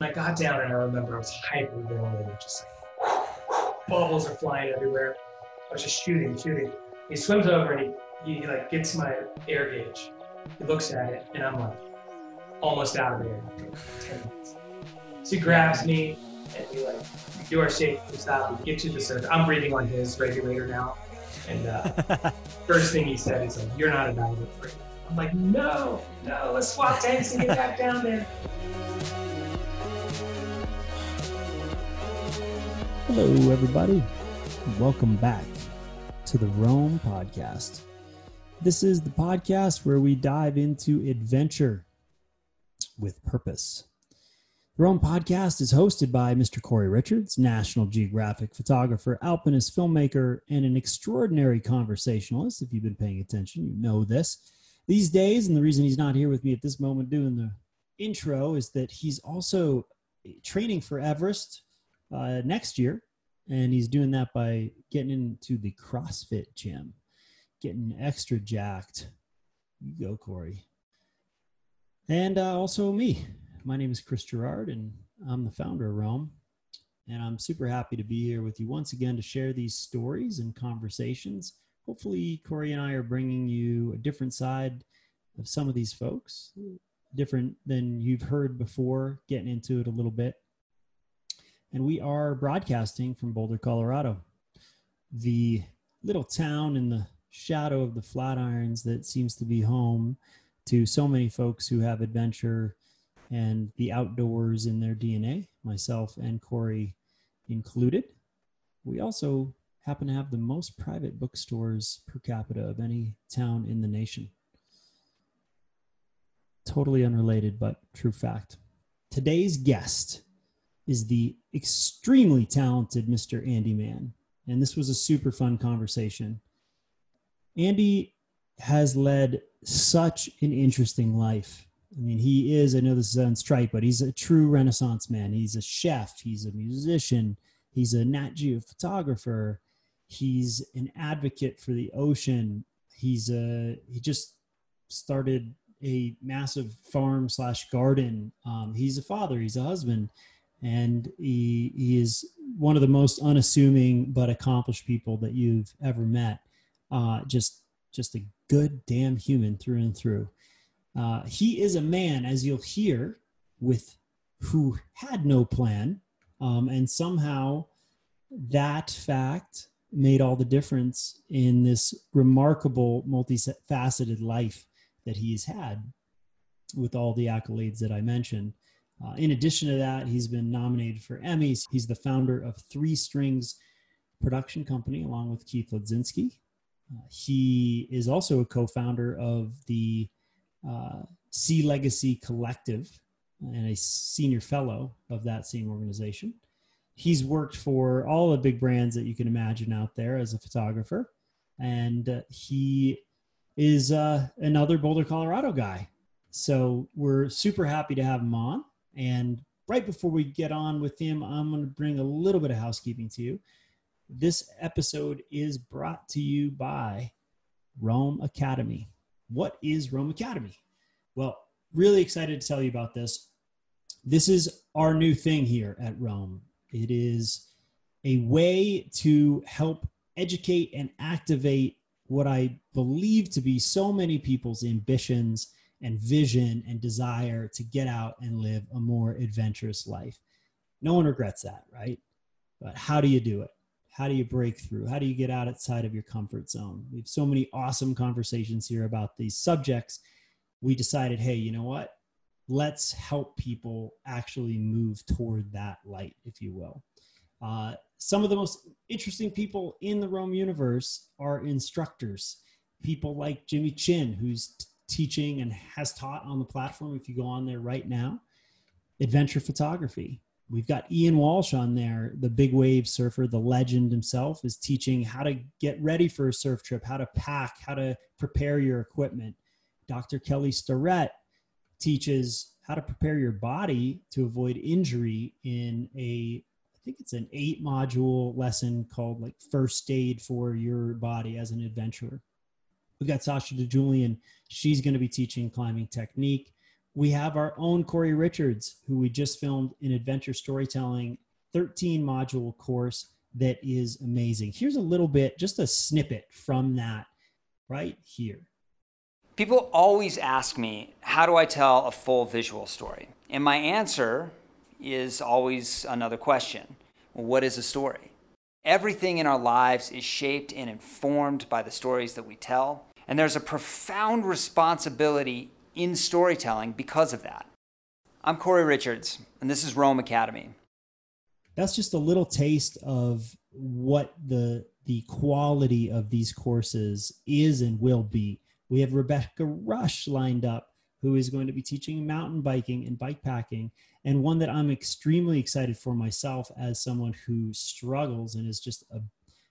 I got down and I remember I was hyperventilating, just like bubbles are flying everywhere. I was just shooting, shooting. He swims over and he, he like gets my air gauge. He looks at it and I'm like almost out of air 10 minutes. So he grabs me and we like do our shake, we stop, we get to the surface. I'm breathing on his regulator now. And uh, first thing he said is like, you're not a diver. I'm like, no, no, let's swap tanks and get back down there. Hello, everybody. Welcome back to the Roam Podcast. This is the podcast where we dive into adventure with purpose. The Roam Podcast is hosted by Mr. Corey Richards, National Geographic photographer, alpinist, filmmaker, and an extraordinary conversationalist. If you've been paying attention, you know this. These days, and the reason he's not here with me at this moment doing the intro is that he's also training for Everest uh, next year, and he's doing that by getting into the CrossFit gym, getting extra jacked. You go, Corey. And uh, also me. My name is Chris Gerard, and I'm the founder of Roam. And I'm super happy to be here with you once again to share these stories and conversations. Hopefully, Corey and I are bringing you a different side of some of these folks, different than you've heard before, getting into it a little bit and we are broadcasting from Boulder, Colorado, the little town in the shadow of the Flatirons that seems to be home to so many folks who have adventure and the outdoors in their DNA, myself and Corey included. We also happen to have the most private bookstores per capita of any town in the nation. Totally unrelated, but true fact. Today's guest is the extremely talented Mr. Andy Mann. And this was a super fun conversation. Andy has led such an interesting life. I mean, he is, I know this is on stripe, but he's a true Renaissance man. He's a chef, he's a musician, he's a Nat Geo photographer, he's an advocate for the ocean. He's a, he just started a massive farm slash garden. Um, he's a father, he's a husband and he, he is one of the most unassuming but accomplished people that you've ever met. Uh, just just a good damn human through and through. Uh, he is a man, as you'll hear, with who had no plan, um, and somehow that fact made all the difference in this remarkable, multifaceted life that he's had, with all the accolades that I mentioned. Uh, in addition to that, he's been nominated for Emmys. He's the founder of Three Strings Production Company, along with Keith Ladzinski. Uh, he is also a co-founder of the uh, SeaLegacy Collective and a senior fellow of that same organization. He's worked for all the big brands that you can imagine out there as a photographer, and uh, he is uh, another Boulder, Colorado guy. So we're super happy to have him on. And right before we get on with him, I'm going to bring a little bit of housekeeping to you. This episode is brought to you by Roam Academy. What is Roam Academy? Well, really excited to tell you about this. This is our new thing here at Roam. It is a way to help educate and activate what I believe to be so many people's ambitions and vision and desire to get out and live a more adventurous life. No one regrets that, right? But how do you do it? How do you break through? How do you get out outside of your comfort zone? We have so many awesome conversations here about these subjects. We decided, hey, you know what? Let's help people actually move toward that light, if you will. Uh, some of the most interesting people in the Roam universe are instructors. People like Jimmy Chin, who's teaching and has taught on the platform. If you go on there right now, adventure photography. We've got Ian Walsh on there, the big wave surfer, the legend himself, is teaching how to get ready for a surf trip, how to pack, how to prepare your equipment. Dr. Kelly Starrett teaches how to prepare your body to avoid injury in a I think it's an eight module lesson called like first aid for your body as an adventurer. We've got Sasha DiGiulian. She's going to be teaching climbing technique. we have our own Corey Richards, who we just filmed an adventure storytelling 13 module course that is amazing. Here's a little bit, just a snippet from that right here. People always ask me, how do I tell a full visual story? And my answer is always another question What is a story? Everything in our lives is shaped and informed by the stories that we tell. And there's a profound responsibility in storytelling because of that. I'm Corey Richards, and this is Roam Academy. That's just a little taste of what the the quality of these courses is and will be. We have Rebecca Rusch lined up, who is going to be teaching mountain biking and bike packing, and one that I'm extremely excited for myself as someone who struggles and is just a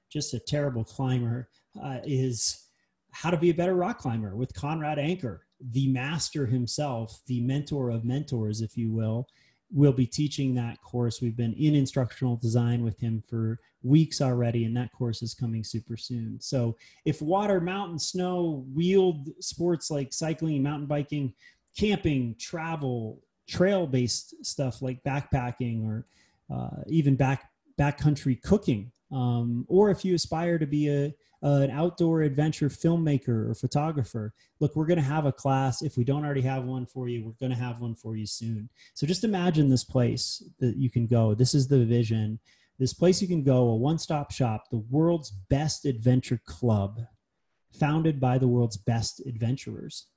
just a terrible climber. Uh, is how to be a better rock climber with Conrad Anker, the master himself, the mentor of mentors, if you will, will be teaching that course. We've been in instructional design with him for weeks already, and that course is coming super soon. So, if water, mountain, snow, wheeled sports like cycling, mountain biking, camping, travel, trail based stuff like backpacking or uh, even back backcountry cooking, um, or if you aspire to be a uh, an outdoor adventure filmmaker or photographer, look, we're going to have a class. If we don't already have one for you, we're going to have one for you soon. So just imagine this place that you can go. This is the vision. This place you can go, a one stop shop, the world's best adventure club, founded by the world's best adventurers.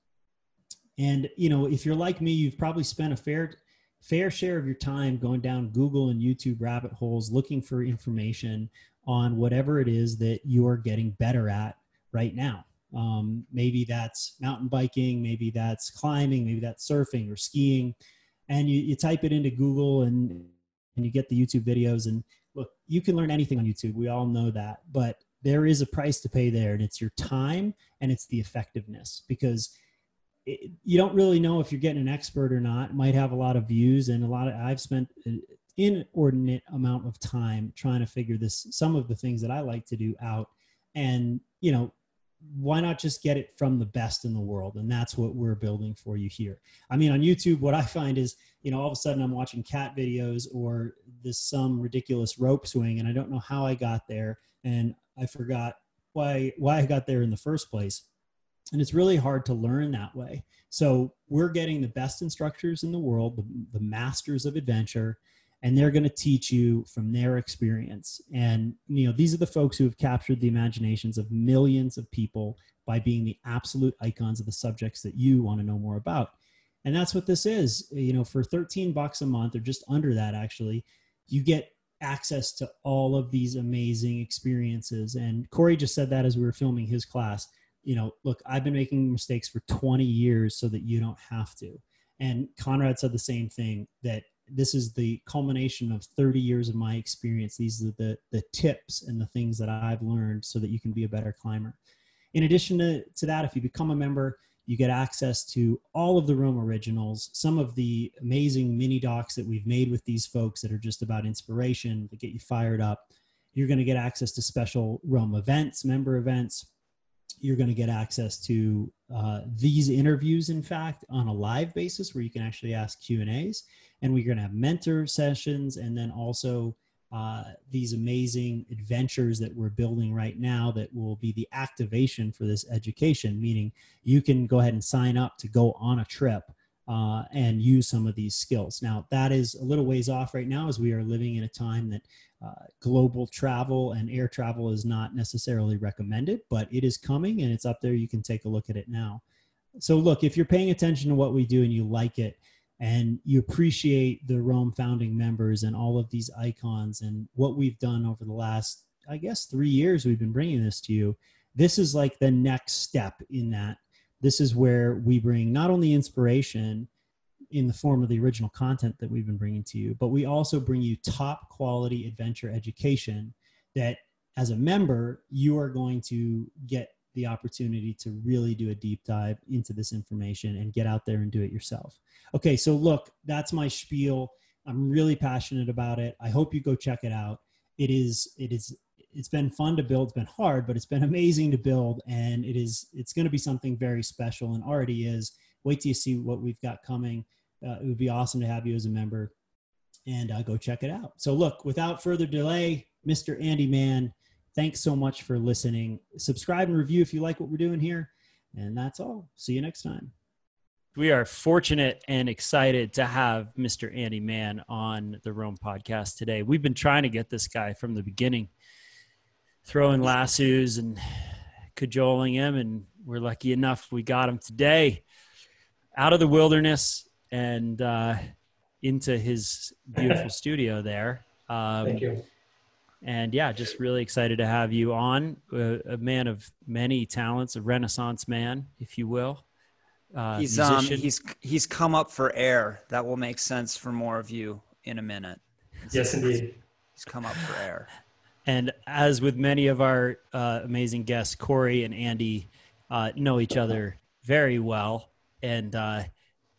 And, you know, if you're like me, you've probably spent a fair fair share of your time going down Google and YouTube rabbit holes looking for information on whatever it is that you're getting better at right now. Um, maybe that's mountain biking, maybe that's climbing, maybe that's surfing or skiing. And you, you type it into Google and, and you get the YouTube videos. And look, you can learn anything on YouTube. We all know that. But there is a price to pay there, and it's your time and it's the effectiveness because it, you don't really know if you're getting an expert or not. Might have a lot of views and a lot of. I've spent inordinate amount of time trying to figure this some of the things that I like to do out and you know why not just get it from the best in the world and that's what we're building for you here i mean on youtube what i find is you know all of a sudden i'm watching cat videos or this some ridiculous rope swing and i don't know how i got there and i forgot why why i got there in the first place and it's really hard to learn that way. So we're getting the best instructors in the world the, the masters of adventure and they're going to teach you from their experience. And you know these are the folks who have captured the imaginations of millions of people by being the absolute icons of the subjects that you want to know more about. And that's what this is. You know for 13 bucks a month or just under that actually you get access to all of these amazing experiences. And corey just said that as we were filming his class you know look i've been making mistakes for 20 years so that you don't have to and conrad said the same thing that this is the culmination of 30 years of my experience. These are the, the tips and the things that I've learned so that you can be a better climber. In addition to, to that, if you become a member, you get access to all of the Roam originals, some of the amazing mini docs that we've made with these folks that are just about inspiration to get you fired up. You're going to get access to special Roam events, member events, you're going to get access to uh, these interviews in fact on a live basis where you can actually ask q and a's. And we're going to have mentor sessions and then also uh, these amazing adventures that we're building right now that will be the activation for this education meaning you can go ahead and sign up to go on a trip uh, and use some of these skills now that is a little ways off right now as we are living in a time that uh, global travel and air travel is not necessarily recommended, but it is coming and it's up there. You can take a look at it now. So, look, if you're paying attention to what we do and you like it and you appreciate the Roam founding members and all of these icons and what we've done over the last, I guess, three years, we've been bringing this to you. This is like the next step in that. This is where we bring not only inspiration, in the form of the original content that we've been bringing to you, but we also bring you top quality adventure education that as a member, you are going to get the opportunity to really do a deep dive into this information and get out there and do it yourself. Okay, so look, that's my spiel. I'm really passionate about it. I hope you go check it out. It is it is it's been fun to build, it's been hard, but it's been amazing to build and it is it's going to be something very special and already is wait till you see what we've got coming. Uh, it would be awesome to have you as a member and uh, go check it out. So, look, without further delay, Mr. Andy Mann, thanks so much for listening. Subscribe and review if you like what we're doing here. And that's all. See you next time. We are fortunate and excited to have Mr. Andy Mann on the Roam podcast today. We've been trying to get this guy from the beginning, throwing lassos and cajoling him, and we're lucky enough we got him today out of the wilderness and uh, into his beautiful studio there. Um, Thank you. And yeah, just really excited to have you on. A, a man of many talents, a Renaissance man, if you will. Uh, he's um he's he's come up for air. That will make sense for more of you in a minute. yes, indeed. He's come up for air. And as with many of our uh, amazing guests, Corey and Andy uh, know each other very well, and uh,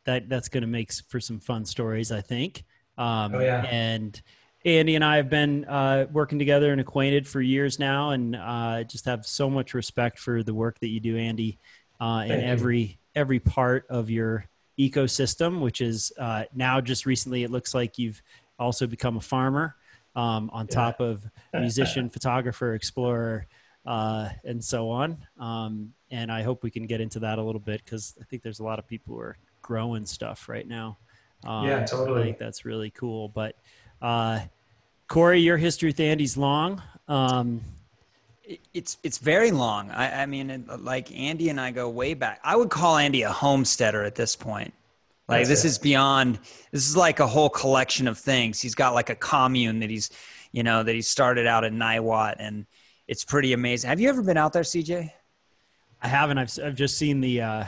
that that's going to make for some fun stories, I think. Um, oh yeah. And Andy and I have been uh, working together and acquainted for years now, and uh, just have so much respect for the work that you do, Andy, uh, in every every part of your ecosystem. Which is uh, now just recently, it looks like you've also become a farmer um, on yeah. top of musician, photographer, explorer, uh, and so on. Um, and I hope we can get into that a little bit because I think there's a lot of people who are growing stuff right now. Um, yeah, totally. I think that's really cool. But uh, Corey, your history with Andy's long. Um, it's it's very long. I, I mean, like Andy and I go way back. I would call Andy a homesteader at this point. Like That's this it. is beyond. This is like a whole collection of things. He's got like a commune that he's, you know, that he started out in Niwot, and it's pretty amazing. Have you ever been out there, CJ? I haven't. I've I've just seen the. Uh,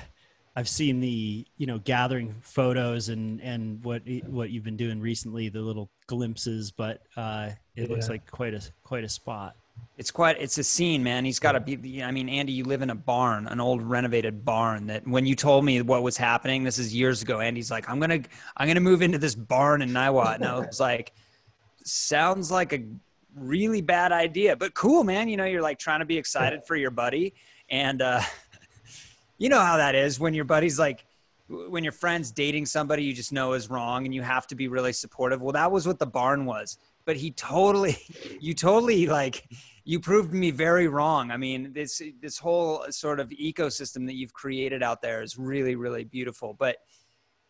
I've seen the you know gathering photos and and what what you've been doing recently, the little glimpses, but uh, it yeah. looks like quite a quite a spot. It's quite it's a scene, man. He's got to be. I mean, Andy, you live in a barn, an old renovated barn. That when you told me what was happening, this is years ago. Andy's like, I'm gonna I'm gonna move into this barn in Niwot, and I was like, sounds like a really bad idea, but cool, man. You know, you're like trying to be excited for your buddy, and. uh you know how that is when your buddy's like when your friend's dating somebody you just know is wrong and you have to be really supportive well that was what the barn was but he totally you totally like you proved me very wrong. I mean this this whole sort of ecosystem that you've created out there is really really beautiful. But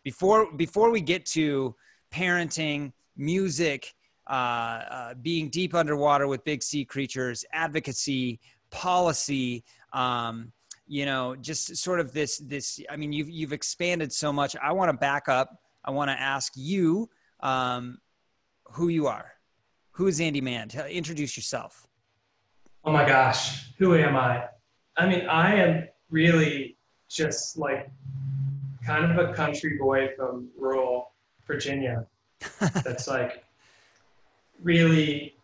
before before we get to parenting music uh, uh, being deep underwater with big sea creatures advocacy policy um, you know just sort of this this i mean you've you've expanded so much. I want to back up. I want to ask you um, who you are who is andy mann? Tell, introduce yourself. Oh my gosh who am i? I mean i am really just like kind of a country boy from rural virginia that's like really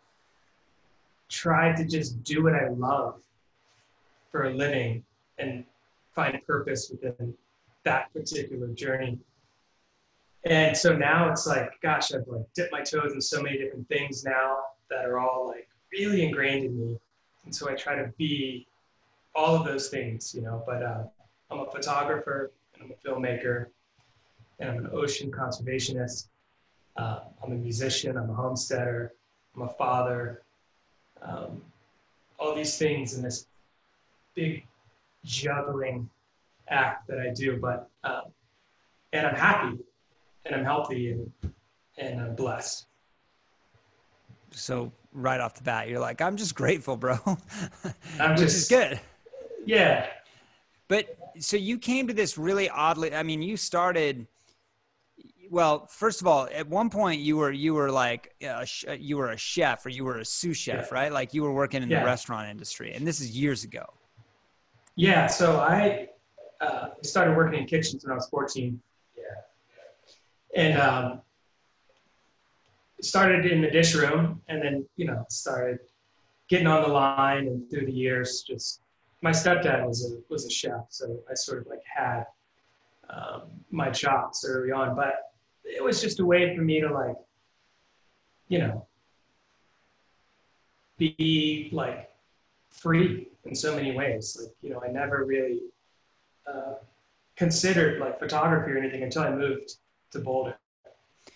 tried to just do what i love for a living and find purpose within that particular journey. And so now it's like, gosh, I've like dipped my toes in so many different things now that are all like really ingrained in me. And so I try to be all of those things, you know, but uh, I'm a photographer and I'm a filmmaker and I'm an ocean conservationist. Uh, I'm a musician, I'm a homesteader, I'm a father. Um, all these things in this big juggling act that I do, but um, and I'm happy and I'm healthy and and I'm blessed. So right off the bat, you're like, I'm just grateful, bro, which just, is good. Yeah. But so you came to this really oddly. I mean, you started. Well, first of all, at one point you were you were like a, you were a chef or you were a sous chef, yeah. right? Like you were working in yeah. the restaurant industry, and this is years ago. Yeah, so I uh, started working in kitchens when I was 14. And um, started in the dish room and then, you know, started getting on the line and through the years just my stepdad was a was a chef, so I sort of like had um, my chops early on, but it was just a way for me to like, you know, be like free in so many ways. Like, you know, I never really uh, considered like photography or anything until I moved to Boulder.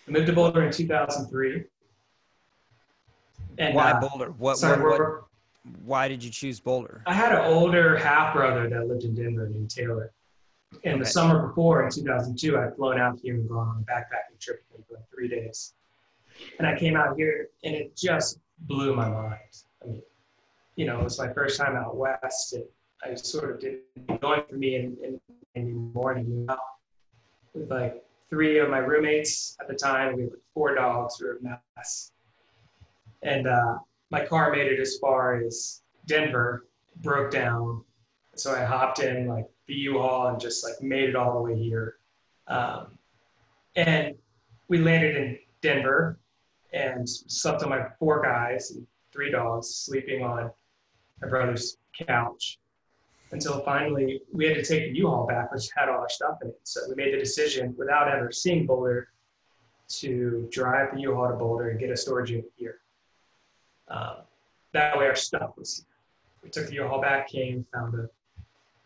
I moved to Boulder in 2003. And why uh, Boulder? What, sorry, what, what, why did you choose Boulder? I had an older half brother that lived in Denver named Taylor. And okay. the summer before in 2002, I'd flown out here and gone on a backpacking trip for like three days. And I came out here and it just blew my mind. I mean, you know, it was my first time out west. And I sort of didn't going for me in, in, in the morning with like three of my roommates at the time. We had four dogs. We were a mess. And uh, my car made it as far as Denver, broke down. So I hopped in like the U-Haul and just like made it all the way here. Um, and we landed in Denver and slept on my four guys and three dogs sleeping on my brother's couch until finally we had to take the U-Haul back, which had all our stuff in it. So we made the decision without ever seeing Boulder to drive the U-Haul to Boulder and get a storage unit here. Um, that way our stuff was here. We took the U-Haul back, came, found a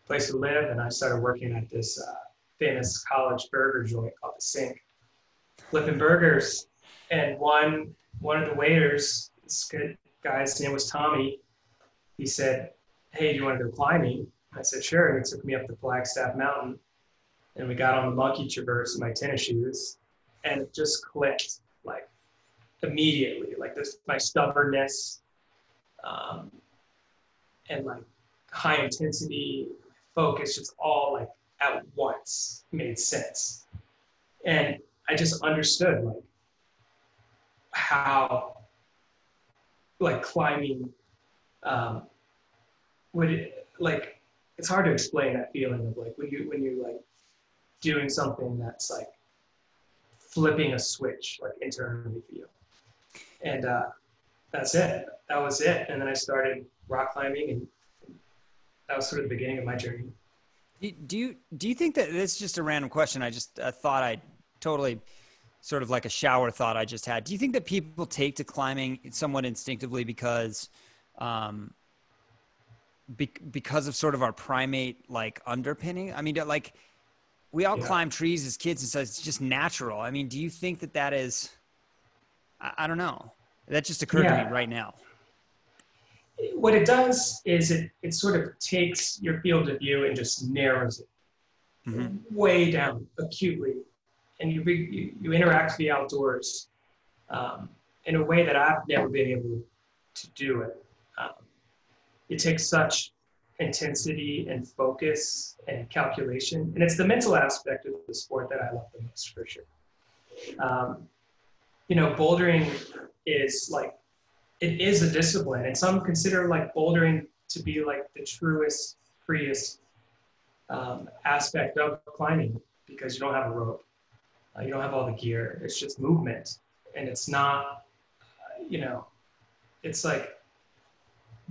place to live, and I started working at this uh, famous college burger joint called The Sink, flipping burgers. And one one of the waiters, this good guy's name was Tommy, he said, hey, do you want to go climbing? I said, sure. And he took me up the Flagstaff Mountain and we got on the monkey traverse in my tennis shoes and it just clicked like immediately, like this, my stubbornness um, and like high intensity focus, just all like at once made sense. And I just understood like how like climbing um, would it like it's hard to explain that feeling of like when you when you like doing something that's like flipping a switch like internally for you. And uh, that's it. That was it. And then i started rock climbing and that was sort of the beginning of my journey. Do you do you think that this is just a random question. I just uh, thought i totally sort of like a shower thought i just had. Do you think that people take to climbing somewhat instinctively because um, be- because of sort of our primate like underpinning? I mean, like we all yeah. climb trees as kids, and so it's just natural. I mean, do you think that that is? I, I don't know. That just occurred yeah. to me right now. What it does is it it sort of takes your field of view and just narrows it mm-hmm. way down acutely, and you, you you interact with the outdoors um, in a way that I've never been able to do it. Um, it takes such intensity and focus and calculation. And it's the mental aspect of the sport that I love the most for sure. Um, you know, bouldering is like, it is a discipline. And some consider like bouldering to be like the truest, freest um, aspect of climbing because you don't have a rope. Uh, you don't have all the gear. It's just movement. And it's not, uh, you know, it's like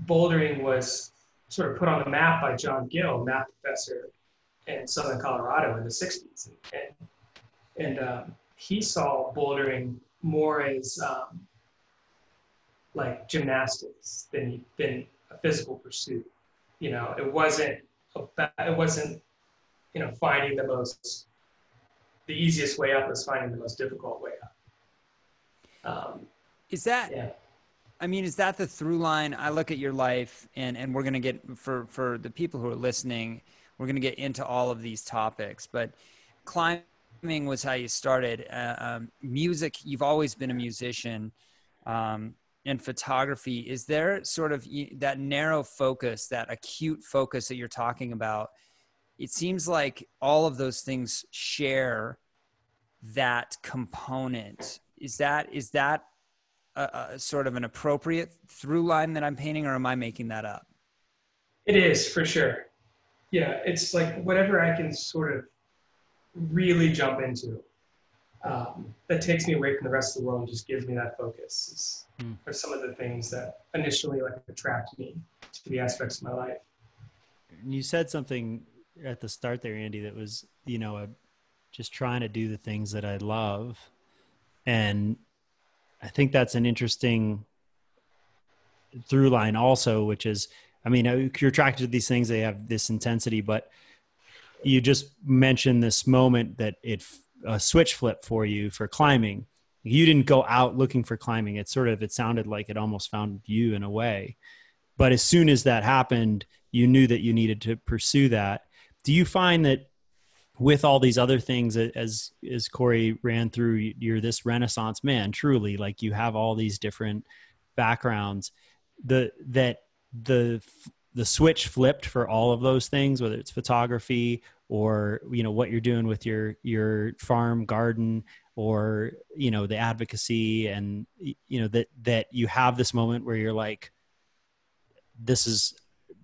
bouldering was sort of put on the map by John Gill, math professor in Southern Colorado in the 60s. And, and um, he saw bouldering more as um, like gymnastics than, than a physical pursuit. You know, it wasn't, it wasn't, you know, finding the most, the easiest way up was finding the most difficult way up. Um, is that, yeah. I mean, is that the through line? I look at your life, and and we're gonna get for for the people who are listening, we're gonna get into all of these topics. But climbing was how you started. Uh, um, music, you've always been a musician. Um, and photography, is there sort of that narrow focus, that acute focus that you're talking about? It seems like all of those things share that component. Is that is that a, a sort of an appropriate through line that I'm painting, or am I making that up? It is for sure. Yeah, it's like whatever I can sort of really jump into um, that takes me away from the rest of the world and just gives me that focus mm. are some of the things that initially like attract me to the aspects of my life. You said something at the start there, Andy, that was, you know, a, just trying to do the things that I love. And I think that's an interesting through line also, which is, I mean, uh, you're attracted to these things, they have this intensity, but you just mentioned this moment that it a switch flip for you for climbing. You didn't go out looking for climbing. It sort of it sounded like it almost found you in a way. But as soon as that happened, you knew that you needed to pursue that. Do you find that with all these other things as as Corey ran through you're this renaissance man truly like you have all these different backgrounds. The that the the switch flipped for all of those things whether it's photography or you know what you're doing with your your farm garden or you know the advocacy and you know that that you have this moment where you're like this is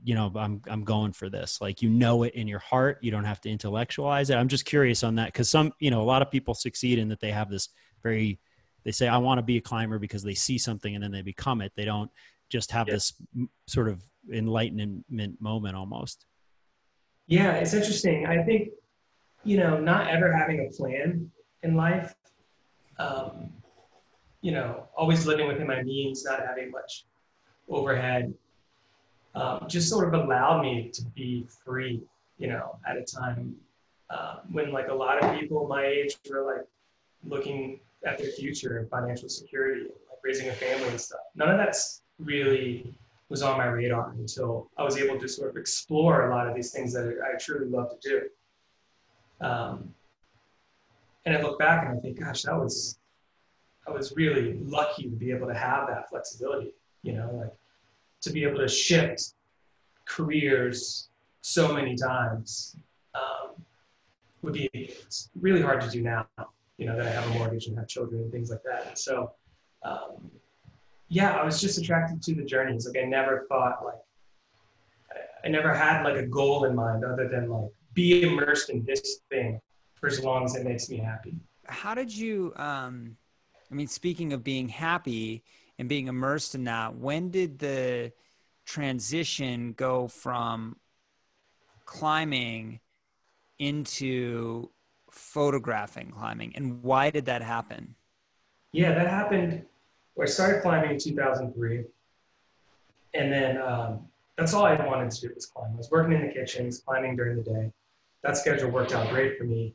you know i'm i'm going for this. Like you know it in your heart you don't have to intellectualize it. I'm just curious on that cuz some you know a lot of people succeed in that they have this very they say i want to be a climber because they see something and then they become it. They don't just have this sort of enlightenment moment almost. Yeah it's interesting. I think you know not ever having a plan in life um, you know always living within my means not having much overhead um, just sort of allowed me to be free, you know, at a time uh, when like a lot of people my age were like looking at their future and financial security, like raising a family and stuff. None of that's really was on my radar until I was able to sort of explore a lot of these things that I truly love to do. Um, and I look back and I think, gosh, that was, I was really lucky to be able to have that flexibility, you know, like to be able to shift careers so many times um, would be really hard to do now. You know that I have a mortgage and have children and things like that. So, um, yeah, I was just attracted to the journeys. Like I never thought like I never had like a goal in mind other than like be immersed in this thing for as long as it makes me happy. How did you? Um, I mean, speaking of being happy and being immersed in that, when did the transition go from climbing into photographing climbing and why did that happen? Yeah that happened where i started climbing in 2003 and then um, that's all i wanted to do was climb. I was working in the kitchens climbing during the day. That schedule worked out great for me.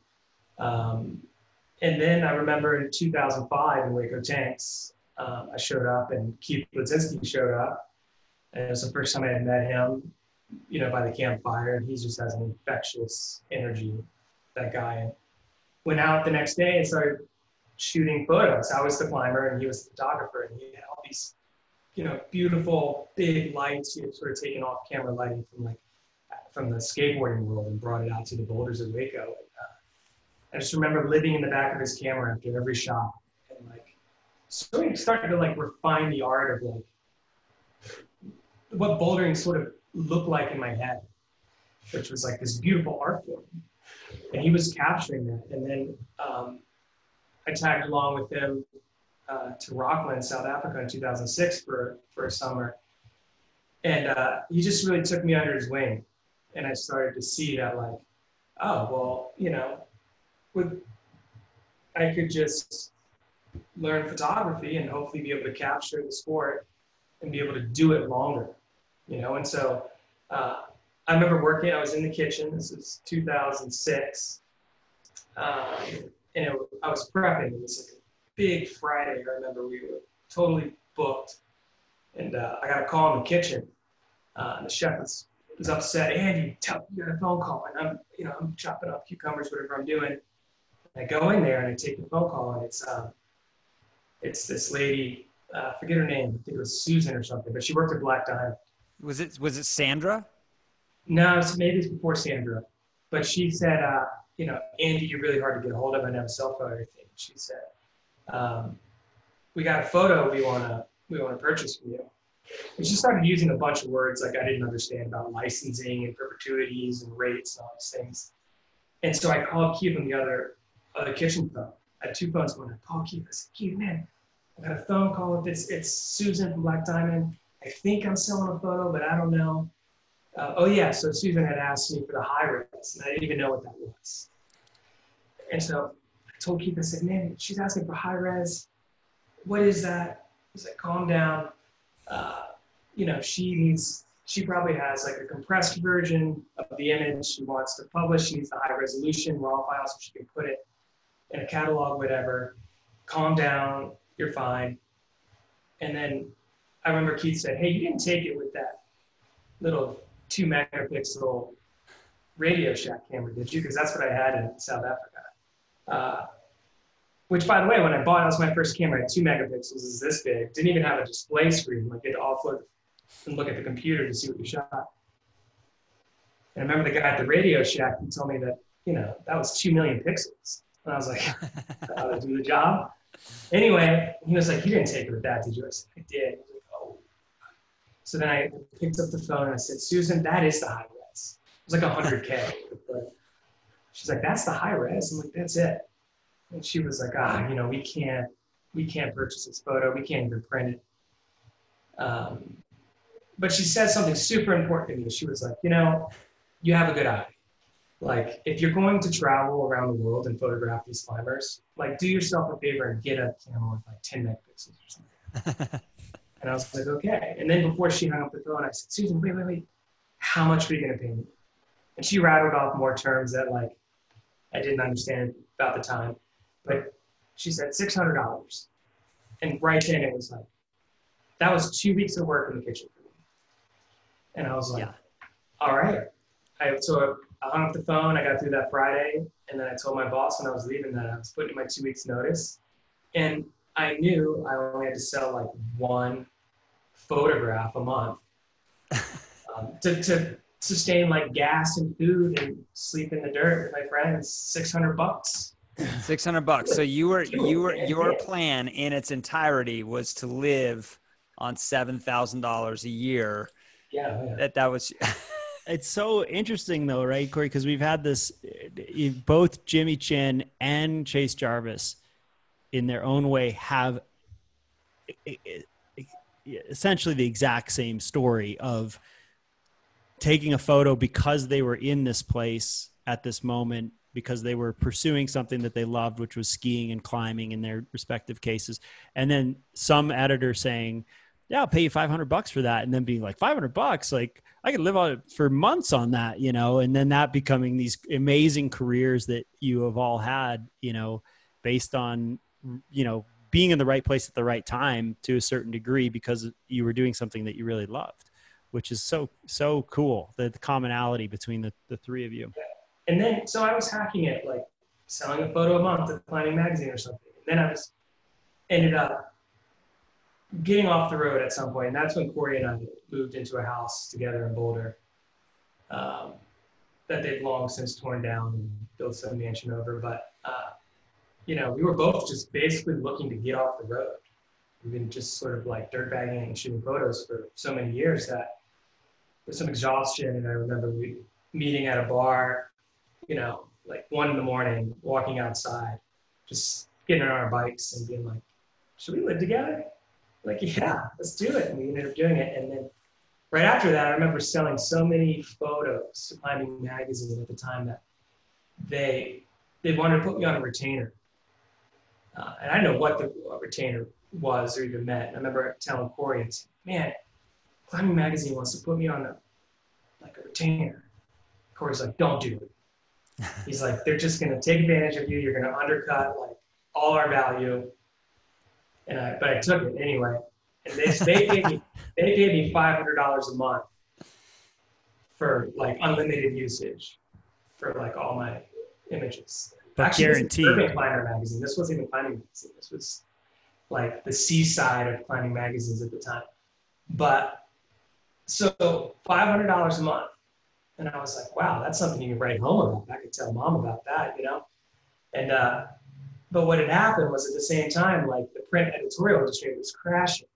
Um, and then i remember in 2005 in Hueco tanks um, I showed up and Keith Ladzinski showed up. And it was the first time I had met him, you know, by the campfire. And he just has an infectious energy, that guy. And went out the next day and started shooting photos. I was the climber and he was the photographer. And he had all these, you know, beautiful big lights. He had sort of taken off camera lighting from like, from the skateboarding world and brought it out to the boulders of Hueco. And, uh, I just remember living in the back of his camera after every shot so we started to like refine the art of like what bouldering sort of looked like in my head, which was like this beautiful art form. And he was capturing that. And then um, I tagged along with him uh, to Rockland, South Africa in 2006 for, for a summer. And uh, he just really took me under his wing. And I started to see that, like, oh, well, you know, with, I could just learn photography and hopefully be able to capture the sport and be able to do it longer, you know? And so uh, I remember working, I was in the kitchen, this was 2006. Um, and it, I was prepping, it was like a big Friday. I remember we were totally booked. And uh, I got a call in the kitchen. Uh, and the chef was, was upset. Andy, tell you got a phone call. And I'm, you know, I'm chopping up cucumbers, whatever I'm doing. And I go in there and I take the phone call and it's, um, it's this lady, uh, forget her name. I think it was Susan or something, but she worked at Black Diamond. Was it was it Sandra? No, it's, maybe it's before Sandra. But she said, uh, you know, Andy, you're really hard to get a hold of. I don't have a cell phone or anything. She said, um, we got a photo we wanna we wanna purchase from you. And she started using a bunch of words like I didn't understand about licensing and perpetuities and rates and all these things. And so I called Keith on the other other kitchen phone. I had two phones going. I called Keith. I said, Keith, man, I got a phone call. It's, it's Susan from Black Diamond. I think I'm selling a photo, but I don't know. Uh, oh, yeah. So Susan had asked me for the high res, and I didn't even know what that was. And so I told Keith, I said, man, she's asking for high res. What is that? Like, calm down. Uh, you know, she needs, she probably has like a compressed version of the image she wants to publish. She needs the high resolution raw file so she can put it in a catalog, whatever. Calm down, you're fine. And then I remember Keith said, Hey, you didn't take it with that little two megapixel Radio Shack camera, did you? Because that's what I had in South Africa. Uh, which, by the way, when I bought, it was my first camera. Two megapixels, is this big. Didn't even have a display screen. Like you had to offload and look at the computer to see what you shot. And I remember the guy at the Radio Shack. He told me that you know that was two million pixels. And I was like, to do the job? Anyway, he was like, you didn't take it with that, did you? I said, I did. Like, oh. So then I picked up the phone and I said, Susan, that is the high res. It was like 100K. She's like, that's the high res. I'm like, that's it. And she was like, ah, you know, we can't, we can't purchase this photo. We can't even print it. Um, but she said something super important to me. She was like, you know, you have a good eye like if you're going to travel around the world and photograph these climbers, like do yourself a favor and get a camera with like 10 megapixels or something. and I was like, okay. And then before she hung up the phone, I said, Susan, wait, wait, wait. How much are you gonna pay me? And she rattled off more terms that like I didn't understand about the time. But she said six hundred dollars. And right then it was like that was two weeks of work in the kitchen for me. And I was like, yeah. all right. I so I hung up the phone. I got through that Friday, and then I told my boss when I was leaving that I was putting in my two weeks notice, and I knew I only had to sell like one photograph a month um, to, to sustain like gas and food and sleep in the dirt with my friends. Six hundred bucks. Six hundred bucks. So you were you were your plan in its entirety was to live on seven thousand dollars a year. Yeah, yeah. That that was. It's so interesting though, right, Corey? Because we've had this, both Jimmy Chin and Chase Jarvis, in their own way, have essentially the exact same story of taking a photo because they were in this place at this moment because they were pursuing something that they loved which was skiing and climbing in their respective cases and then some editor saying yeah, I'll pay you 500 bucks for that. And then being like 500 bucks, like I could live on it for months on that, you know, and then that becoming these amazing careers that you have all had, you know, based on, you know, being in the right place at the right time to a certain degree because you were doing something that you really loved, which is so, so cool. The, the commonality between the, the three of you. And then, so I was hacking it, like selling a photo a month at Climbing Magazine or something. And then I was ended up getting off the road at some point, and that's when Corey and I moved into a house together in Boulder um, that they've long since torn down and built some mansion over. But uh, you know, we were both just basically looking to get off the road. We've been just sort of like dirtbagging and shooting photos for so many years that there's some exhaustion. And I remember we meeting at a bar, you know, like one in the morning, walking outside, just getting on our bikes and being like, should we live together? Like, yeah, let's do it. And we ended up doing it. And then right after that, I remember selling so many photos to Climbing Magazine at the time that they they wanted to put me on a retainer. Uh, and I didn't know what the retainer was or even meant. I remember telling Corey, and man, Climbing Magazine wants to put me on a like a retainer. Corey's like, don't do it. He's like, they're just gonna take advantage of you. You're gonna undercut like all our value and I, but I took it anyway. And they, they gave me they gave me five hundred dollars a month for like unlimited usage for like all my images. But Actually, guaranteed. This Climber magazine. This wasn't even climbing magazine. This was like the seaside of climbing magazines at the time. But so five hundred dollars a month, and I was like, wow, that's something you can write home about. I could tell mom about that, you know. And uh, but what had happened was at the same time, like the print editorial industry was crashing.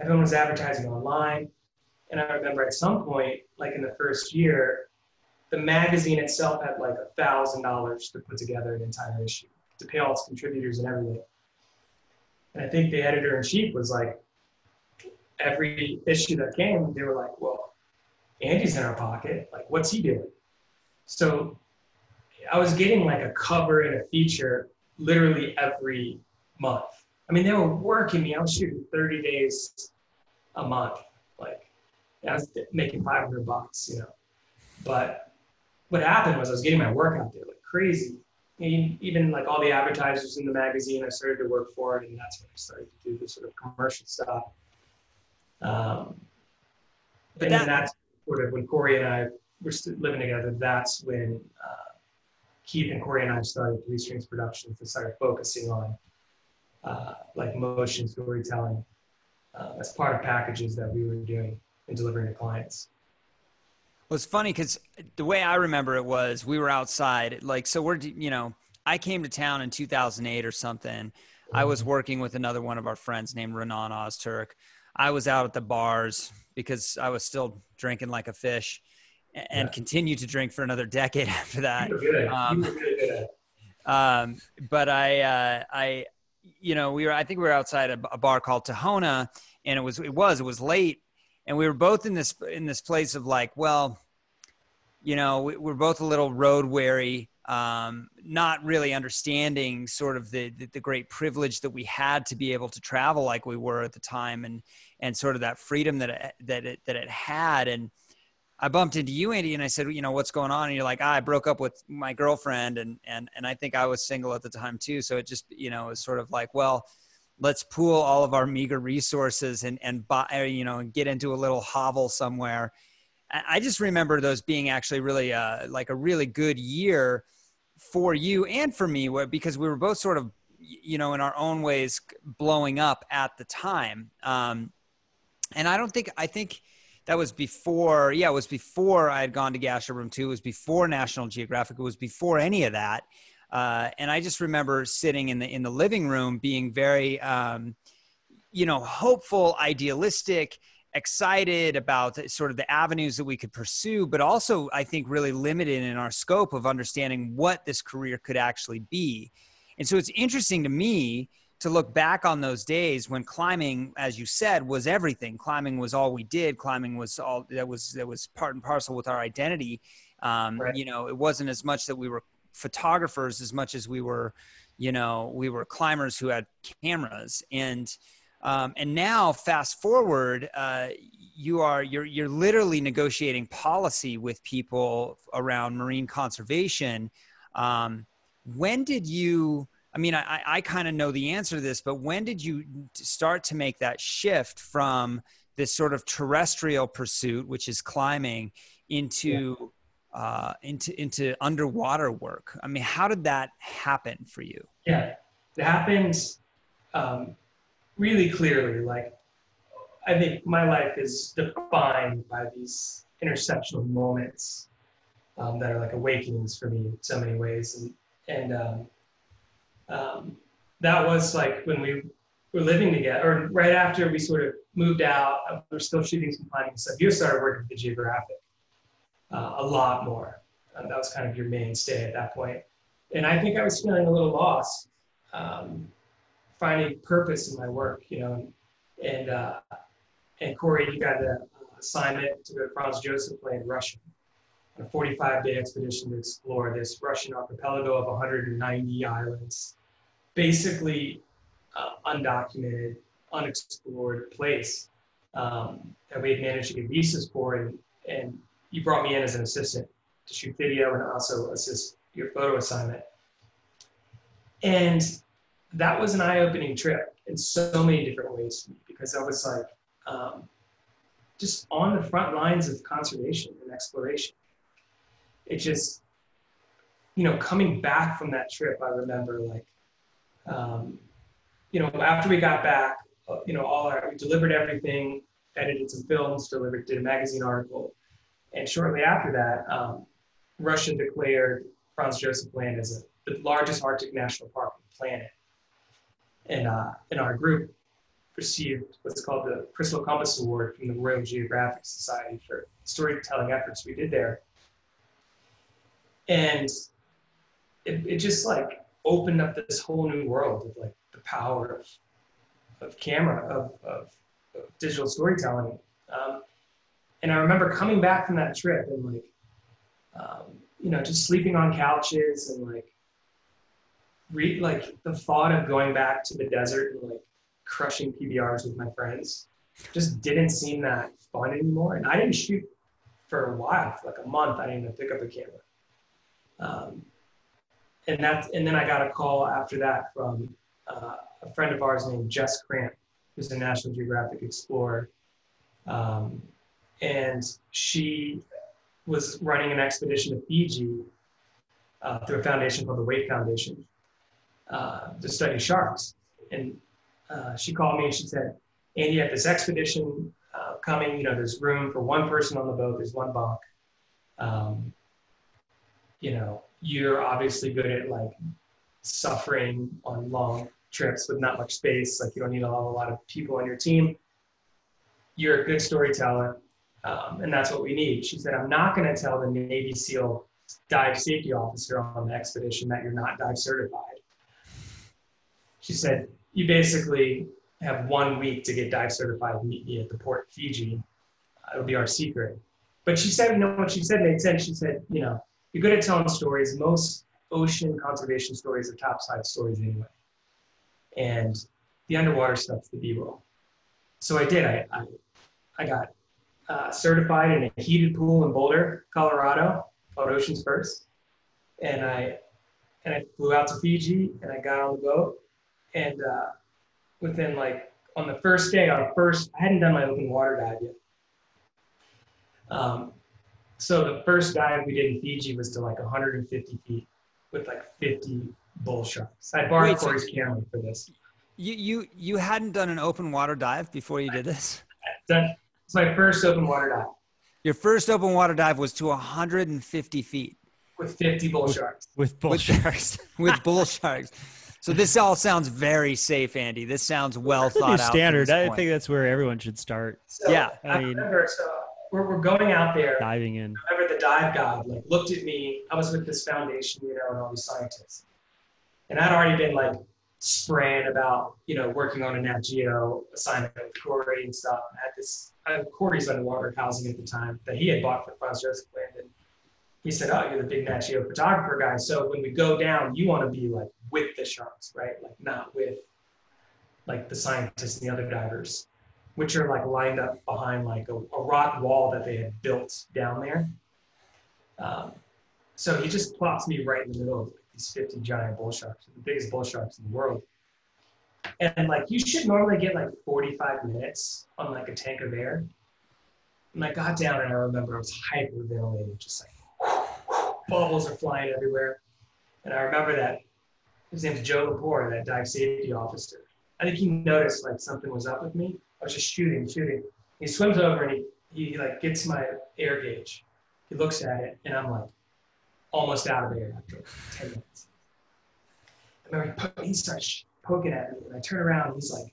Everyone was advertising online. And I remember at some point, like in the first year, the magazine itself had like a thousand dollars to put together an entire issue to pay all its contributors and everything. And I think the editor in chief was like, every issue that came, they were like, well, Andy's in our pocket. Like, what's he doing? So I was getting like a cover and a feature literally every month. I mean, they were working me. I was shooting 30 days a month. Like, I was making 500 bucks, you know. But what happened was I was getting my work out there like crazy. Even like all the advertisers in the magazine, I started to work for it, and that's when I started to do the sort of commercial stuff. Um, but and that, that's sort of when Corey and I were still living together. That's when uh, Keith and Corey and I started Three Strings Productions and started focusing on uh, like motion storytelling uh, as part of packages that we were doing and delivering to clients. Well, it's funny because the way I remember it was we were outside, like, so we're, you know, I came to town in 2008 or something. I was mm-hmm. working with another one of our friends named Renan Ozturk. I was out at the bars because I was still drinking like a fish and yeah. continued to drink for another decade after that. Um, um, but I, uh, I, you know, we were, I think we were outside a, a bar called Tahona and it was, it was, it was late and we were both in this, in this place of like, well, you know, we, we're both a little road weary, um, not really understanding sort of the, the, the great privilege that we had to be able to travel like we were at the time, and and sort of that freedom that it, that it, that it had. And I bumped into you, Andy, and I said, you know, what's going on? And you're like, ah, I broke up with my girlfriend, and and and I think I was single at the time too. So it just, you know, was sort of like, well, let's pool all of our meager resources and and buy, you know, and get into a little hovel somewhere I just remember those being actually really uh, like a really good year for you and for me because we were both sort of you know in our own ways blowing up at the time um, and i don't think i think that was before yeah it was before i had gone to Gasherbrum 2 it was before national geographic. It was before any of that. Uh, and i just remember sitting in the in the living room being very um, you know hopeful idealistic excited about sort of the avenues that we could pursue, but also I think really limited in our scope of understanding what this career could actually be. And so it's interesting to me to look back on those days when climbing, as you said, was everything. Climbing was all we did. Climbing was all that was that was part and parcel with our identity. Um, right. You know, it wasn't as much that we were photographers as much as we were, you know, we were climbers who had cameras and um, and now, fast forward, uh, you are you're you're literally negotiating policy with people around marine conservation. Um, when did you? I mean, I, I kind of know the answer to this, but when did you start to make that shift from this sort of terrestrial pursuit, which is climbing, into yeah. uh, into into underwater work? I mean, how did that happen for you? Yeah, it happened um, really clearly like i think my life is defined by these intersectional moments um, that are like awakenings for me in so many ways and and um, um, that was like when we were living together or right after we sort of moved out uh, we are still shooting some planning stuff. You started working for the geographic uh, a lot more. Uh, that was kind of your mainstay at that point. and i think i was feeling a little lost um, finding purpose in my work, you know, and uh, and Corey, you got the assignment to go to Franz Josef Land Russia on a 45 day expedition to explore this Russian archipelago of 190 islands, basically uh, undocumented, unexplored place um, that we had managed to get visas for, and and you brought me in as an assistant to shoot video and also assist your photo assignment. And that was an eye-opening trip in so many different ways because I was like um, just on the front lines of conservation and exploration. It just, you know, coming back from that trip, I remember like, um, you know, after we got back, uh, you know, all our, we delivered everything, edited some films, delivered, did a magazine article. And shortly after that, um, Russia declared Franz Josef Land as a, the largest Arctic national park on the planet in, uh, in our group received what's called the Crystal Compass Award from the Royal Geographic Society for storytelling efforts we did there. And it, it just like opened up this whole new world of like the power of, of camera, of, of, of digital storytelling. Um, and I remember coming back from that trip and like, um, you know, just sleeping on couches and like re- like the thought of going back to the desert and like crushing PBRs with my friends just didn't seem that fun anymore. And I didn't shoot for a while, for like a month. I didn't even pick up a camera. Um, and and then I got a call after that from uh, a friend of ours named Jess Cramp, who's a National Geographic explorer. Um, and she was running an expedition to Fiji uh, through a foundation called the Wake Foundation uh, to study sharks. And uh, she called me and she said, Andy, you have this expedition uh, coming. You know, there's room for one person on the boat. There's one bunk. Um, you know, you're obviously good at like suffering on long trips with not much space. Like you don't need a lot of people on your team. You're a good storyteller. Um, and that's what we need. She said, I'm not going to tell the Navy SEAL dive safety officer on the expedition that you're not dive certified. She said, You basically have one week to get dive certified, meet me at the port Fiji. It'll be our secret. But she said, you know, what she said made sense. She said, you know, you're good at telling stories. Most ocean conservation stories are topside stories anyway. And the underwater stuff's the B-roll. So I did. I, I, I got uh, certified in a heated pool in Boulder, Colorado, called Oceans First. And I and I flew out to Fiji and I got on the boat. And uh, within like on the first day, our first I hadn't done my open water dive yet. Um, so the first dive we did in Fiji was to like 150 feet with like 50 bull sharks. I borrowed Wait, Corey's so camera for this. You you you hadn't done an open water dive before you did this? Done. It's my first open water dive. Your first open water dive was to 150 feet. With 50 bull sharks. With bull with, sharks. with bull sharks. So this all sounds very safe, Andy. This sounds well that's thought out. Standard. I think that's where everyone should start. So, yeah, I, I mean, remember. So we're, we're going out there, diving in. I remember the dive god like looked at me. I was with this foundation, you know, and all these scientists, and I'd already been like spraying about, you know, working on a Nat Geo assignment with Corey and stuff. I had this, I had Corey's underwater housing at the time that he had bought for Franz Josef Land. And he said, Oh, you're the big Nat Geo photographer guy. So when we go down, you want to be like with the sharks, right? Like not with like the scientists and the other divers, which are like lined up behind like a, a rock wall that they had built down there. Um, so he just plops me right in the middle of like, these 50 giant bull sharks, the biggest bull sharks in the world. And like you should normally get like 45 minutes on like a tank of air. And I got down and I remember I was hyperventilating, just like bubbles are flying everywhere. And I remember that his name's Joe Lepore, that dive safety officer. I think he noticed like something was up with me. I was just shooting, shooting. He swims over and he, he like gets my air gauge. He looks at it and I'm like almost out of air after 10 minutes. I remember he, he starts poking at me and I turn around and he's like,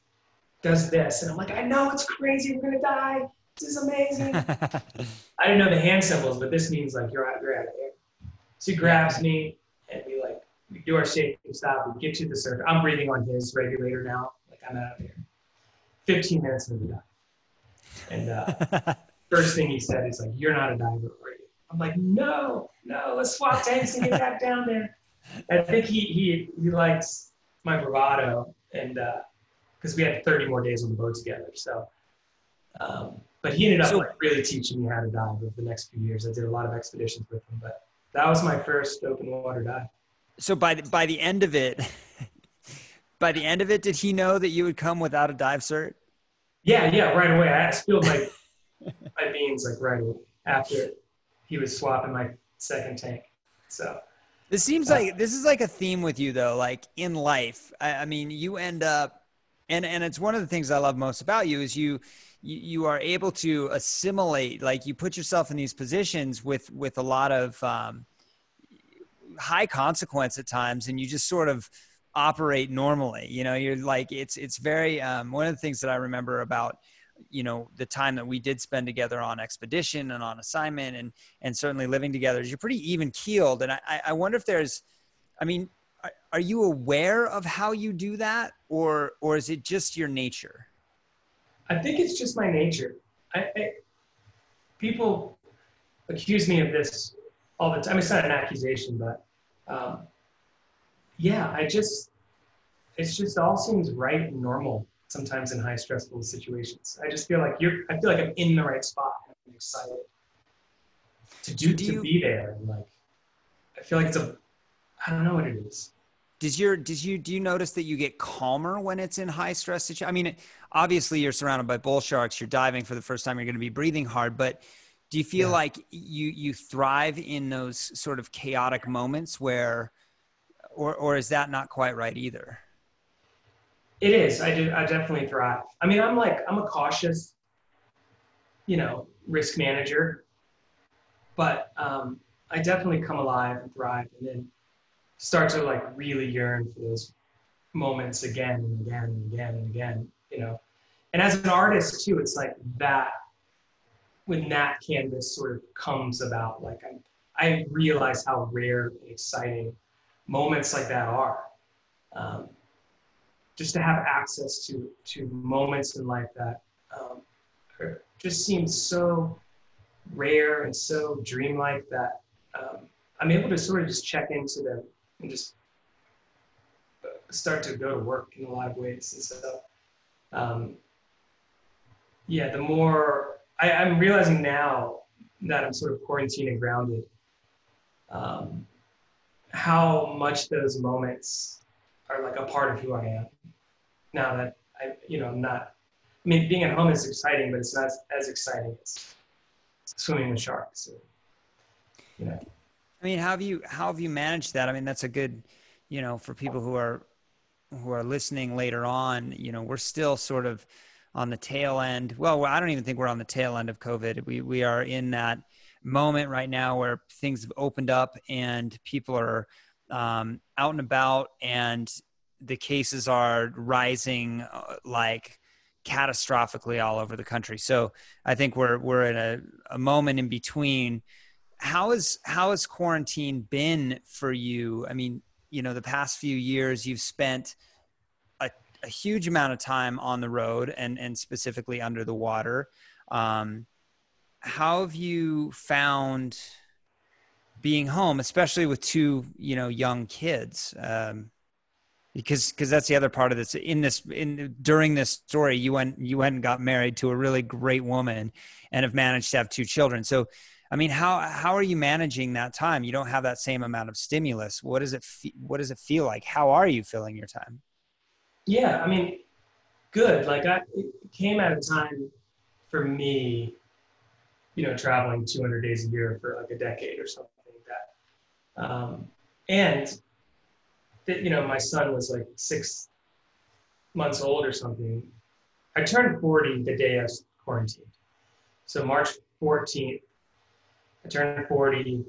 does this. And I'm like, I know it's crazy. We're going to die. This is amazing. I didn't know the hand symbols, but this means like you're out, you're out of air. So he grabs me and we like, we do our shaking stop. We get to the surface. I'm breathing on his regulator now. Like I'm out of air. 15 minutes into the dive. And uh, first thing he said is like, you're not a diver, are you? I'm like, no, no, let's swap tanks and get back down there. I think he he he likes my bravado, and because uh, we had 30 more days on the boat together, so. Um, but he ended up so, like, really teaching me how to dive over the next few years. I did a lot of expeditions with him, but that was my first open water dive. So by the, by the end of it, by the end of it, did he know that you would come without a dive cert? Yeah, yeah, right away. I spilled my my beans like right away after he was swapping my second tank. So this seems uh, like this is like a theme with you though, like in life. I, I, mean, you end up, and and it's one of the things I love most about you is you. You, you are able to assimilate, like you put yourself in these positions with with a lot of um, high consequence at times, and you just sort of operate normally. You know, you're like it's it's very um, one of the things that I remember about you know the time that we did spend together on expedition and on assignment and and certainly living together is you're pretty even keeled. And i i wonder if there's i mean are you aware of how you do that or or is it just your nature? I think it's just my nature. I, I people accuse me of this all the time. It's not an accusation but um, yeah i just it's just all seems right and normal sometimes in high stressful situations. I just feel like you're. I feel like I'm in the right spot. I'm excited to do, do to you- be there. And like, I feel like it's a. I don't know what it is. Does your does you do you notice that you get calmer when it's in high stress situation? I mean, obviously you're surrounded by bull sharks. You're diving for the first time. You're going to be breathing hard, but do you feel Yeah. like you you thrive in those sort of chaotic moments where, or or is that not quite right either? It is. I do. I definitely thrive. I mean, I'm like I'm a cautious, you know, risk manager, but um, I definitely come alive and thrive, and then start to like really yearn for those moments again and again and again and again. You know, and as an artist too, it's like that. When that canvas sort of comes about, like I, I realize how rare and exciting moments like that are. Um, just to have access to to moments in life that um, just seem so rare and so dreamlike that um, I'm able to sort of just check into them and just uh, start to go to work in a lot of ways. And so, um, yeah, the more I, I'm realizing now that I'm sort of quarantined and grounded, um, how much those moments are like a part of who I am now that I, you know, I'm not, I mean, being at home is exciting, but it's not as exciting as swimming with sharks. So, you know, I mean, how have you how have you managed that? I mean, that's a good, you know, for people who are who are listening later on. You know, we're still sort of on the tail end. Well, I don't even think we're on the tail end of COVID. We we are in that moment right now where things have opened up and people are um, out and about, and the cases are rising uh, like catastrophically all over the country. So I think we're we're in a, a moment in between. How is how has quarantine been for you? I mean you know the past few years you've spent a, a huge amount of time on the road and and specifically under the water. Um, how have you found being home especially with two you know young kids um, because because that's the other part of this in this in during this story you went you went and got married to a really great woman and have managed to have two children so I mean, how how are you managing that time? You don't have that same amount of stimulus. What does it fe- What does it feel like? How are you filling your time? yeah, I mean, good. Like I, it came at a time for me, you know, traveling 200 days a year for like a decade or something like that. Um, and, you know, my son was like six months old or something. I turned 40 the day I was quarantined. So March 14th, I turned 40.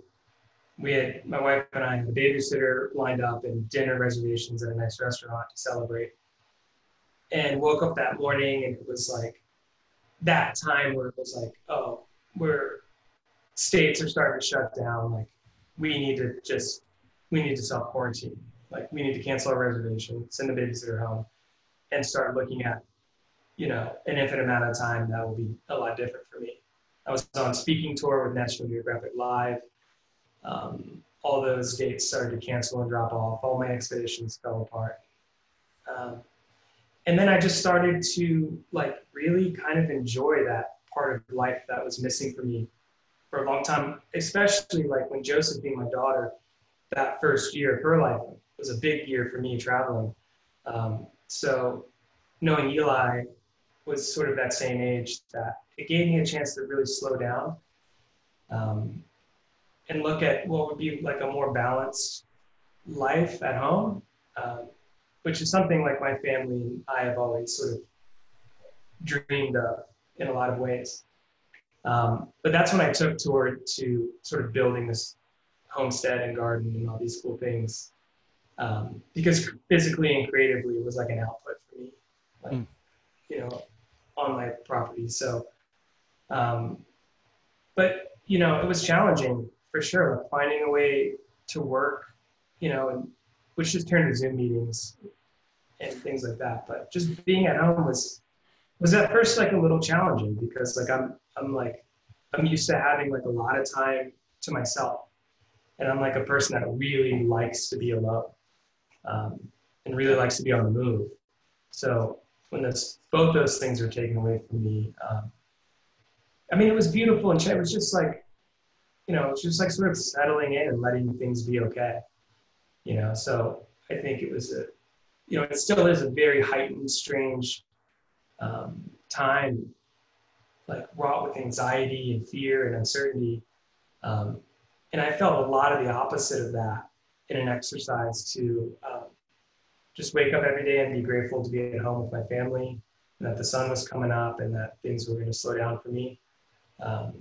We had, my wife and I a babysitter lined up and dinner reservations at a nice restaurant to celebrate. And woke up that morning and it was like that time where it was like, oh, we're states are starting to shut down. Like we need to just, we need to self quarantine. Like we need to cancel our reservation, send the babysitter home, and start looking at, you know, an infinite amount of time that will be a lot different for me. I was on speaking tour with National Geographic Live. Um, all those dates started to cancel and drop off. All my expeditions fell apart. Um, and then I just started to like really kind of enjoy that part of life that was missing for me for a long time, especially like when Josephine, my daughter, that first year of her life was a big year for me traveling. Um, so knowing Eli was sort of that same age that it gave me a chance to really slow down um, and look at what would be like a more balanced life at home, um, which is something like my family and I have always sort of dreamed of in a lot of ways. Um, but that's when I took toward to sort of building this homestead and garden and all these cool things. Um, because physically and creatively it was like an output for me, like, Mm. you know, on my property. So, um, but you know, it was challenging for sure, like finding a way to work, you know, and which just turned to Zoom meetings and things like that. But just being at home was was at first like a little challenging because like I'm I'm like I'm used to having like a lot of time to myself, and I'm like a person that really likes to be alone, um, and really likes to be on the move. So when those both those things were taken away from me. Um, I mean, it was beautiful and it was just like, you know, it's just like sort of settling in and letting things be okay. You know, so I think it was a, you know, it still is a very heightened, strange um, time, like wrought with anxiety and fear and uncertainty. Um, and I felt a lot of the opposite of that in an exercise to um, just wake up every day and be grateful to be at home with my family and that the sun was coming up and that things were going to slow down for me. Um,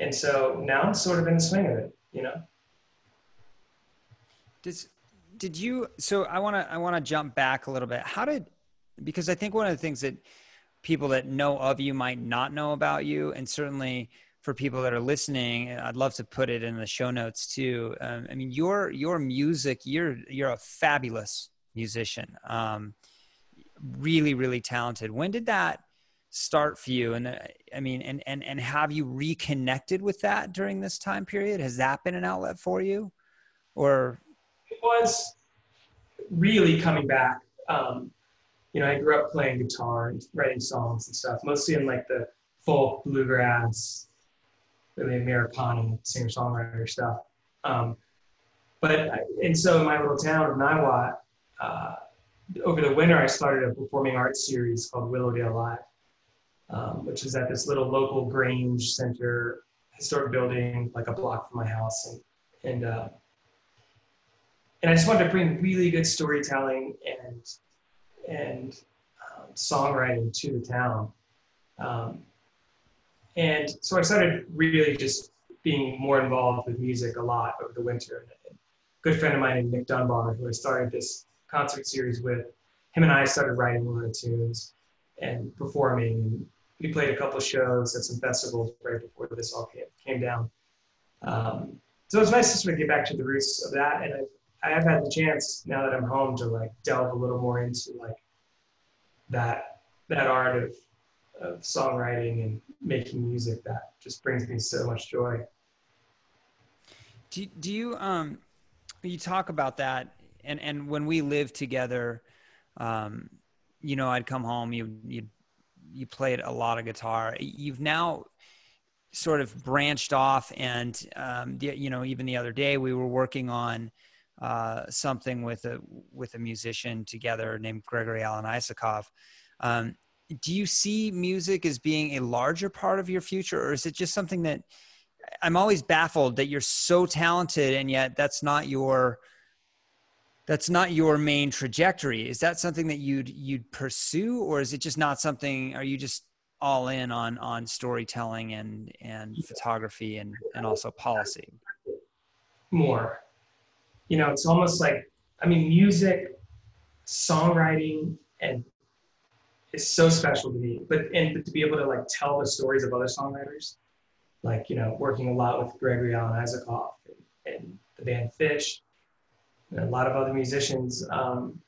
and so now I'm sort of in the swing of it, you know. Does did you? So I want to I want to jump back a little bit. How did because I think one of the things that people that know of you might not know about you, and certainly for people that are listening, I'd love to put it in the show notes too. Um, I mean, your your music, you're you're a fabulous musician, um, really really talented. When did that start for you? And uh, I mean, and and and have you reconnected with that during this time period? Has that been an outlet for you, or it was really coming back. Um, you know, I grew up playing guitar and writing songs and stuff, mostly in like the folk, bluegrass, really Americana singer songwriter stuff. Um, but and so in my little town of Niwot, uh, over the winter I started a performing arts series called Willowdale Live, um, which is at this little local Grange Center historic building, like a block from my house, and and uh, and I just wanted to bring really good storytelling and and um, songwriting to the town. Um, and so I started really just being more involved with music a lot over the winter. And a good friend of mine named Nick Dunbar, who I started this concert series with, him and I started writing a lot of tunes and performing. We played a couple shows at some festivals right before this all came, came down. Um, so it was nice to sort of get back to the roots of that. And I've, I have had the chance now that I'm home to like delve a little more into like that, that art of of songwriting and making music that just brings me so much joy. Do, do you um you talk about that and and when we lived together um you know I'd come home you you you played a lot of guitar you've now sort of branched off and um you know even the other day we were working on uh, something with a with a musician together named Gregory Alan Isakov. Um, do you see music as being a larger part of your future or is it just something that i'm always baffled that you're so talented and yet that's not your that's not your main trajectory? Is that something that you'd you'd pursue or is it just not something are you just all in on on storytelling and and photography and and also policy? More you know it's almost like i mean music songwriting and it's so special to me. But and to be able to like tell the stories of other songwriters, like you know, working a lot with Gregory Alan Isakov and, and the band Phish, and a lot of other musicians. Um,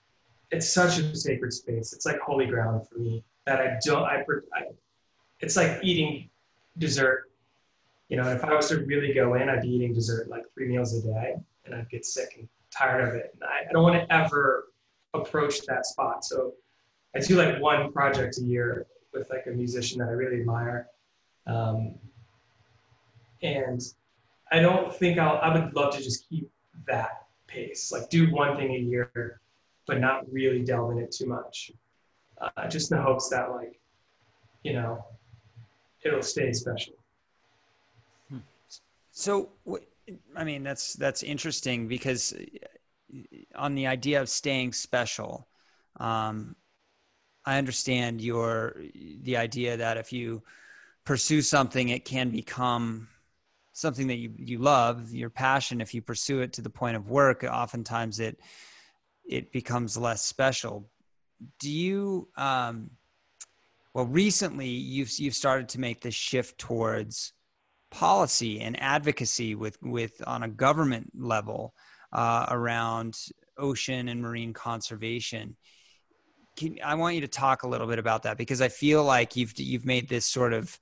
it's such a sacred space. It's like holy ground for me that I don't. I, I it's like eating dessert. You know, if I was to really go in, I'd be eating dessert like three meals a day, and I'd get sick and tired of it. And I, I don't want to ever approach that spot. So I do like one project a year with like a musician that I really admire. Um, and I don't think I'll, I would love to just keep that pace, like do one thing a year, but not really delve in it too much. Uh, just in the hopes that like, you know, it'll stay special. So, I mean, that's, that's interesting because uh, on the idea of staying special, um, I understand your the idea that if you pursue something, it can become something that you, you love, your passion. If you pursue it to the point of work, oftentimes it it becomes less special. Do you? Um, well, recently you've you've started to make this shift towards policy and advocacy with with on a government level uh, around ocean and marine conservation. Can, I want you to talk a little bit about that because I feel like you've you've made this sort of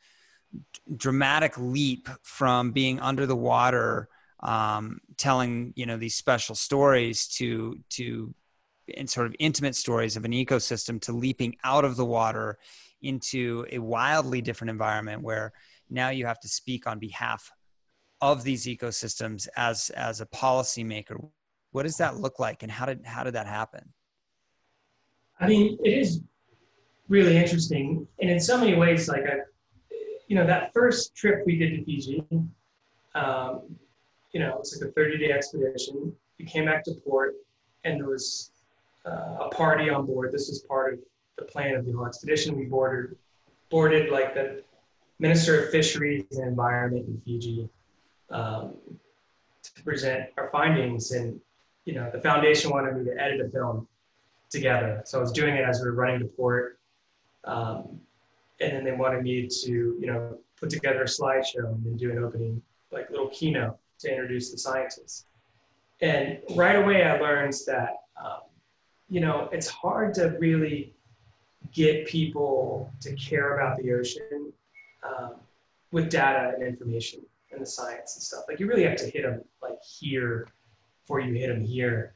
dramatic leap from being under the water, um, telling you know these special stories to to and sort of intimate stories of an ecosystem to leaping out of the water into a wildly different environment where now you have to speak on behalf of these ecosystems as as a policymaker. What does that look like and how did how did that happen? I mean it is really interesting and in so many ways like I, you know that first trip we did to fiji um, you know it's like a 30 day expedition. We came back to port and there was uh, a party on board. This was part of the plan of the whole expedition. We boarded boarded like the minister of fisheries and environment in fiji um, to present our findings. And, you know, the foundation wanted me to edit a film together. So I was doing it as we were running to port. Um, and then they wanted me to, you know, put together a slideshow and then do an opening, like little keynote to introduce the scientists. And right away, I learned that, um, you know, it's hard to really get people to care about the ocean um, with data and information and the science and stuff. Like you really have to hit them like here before you hit them here.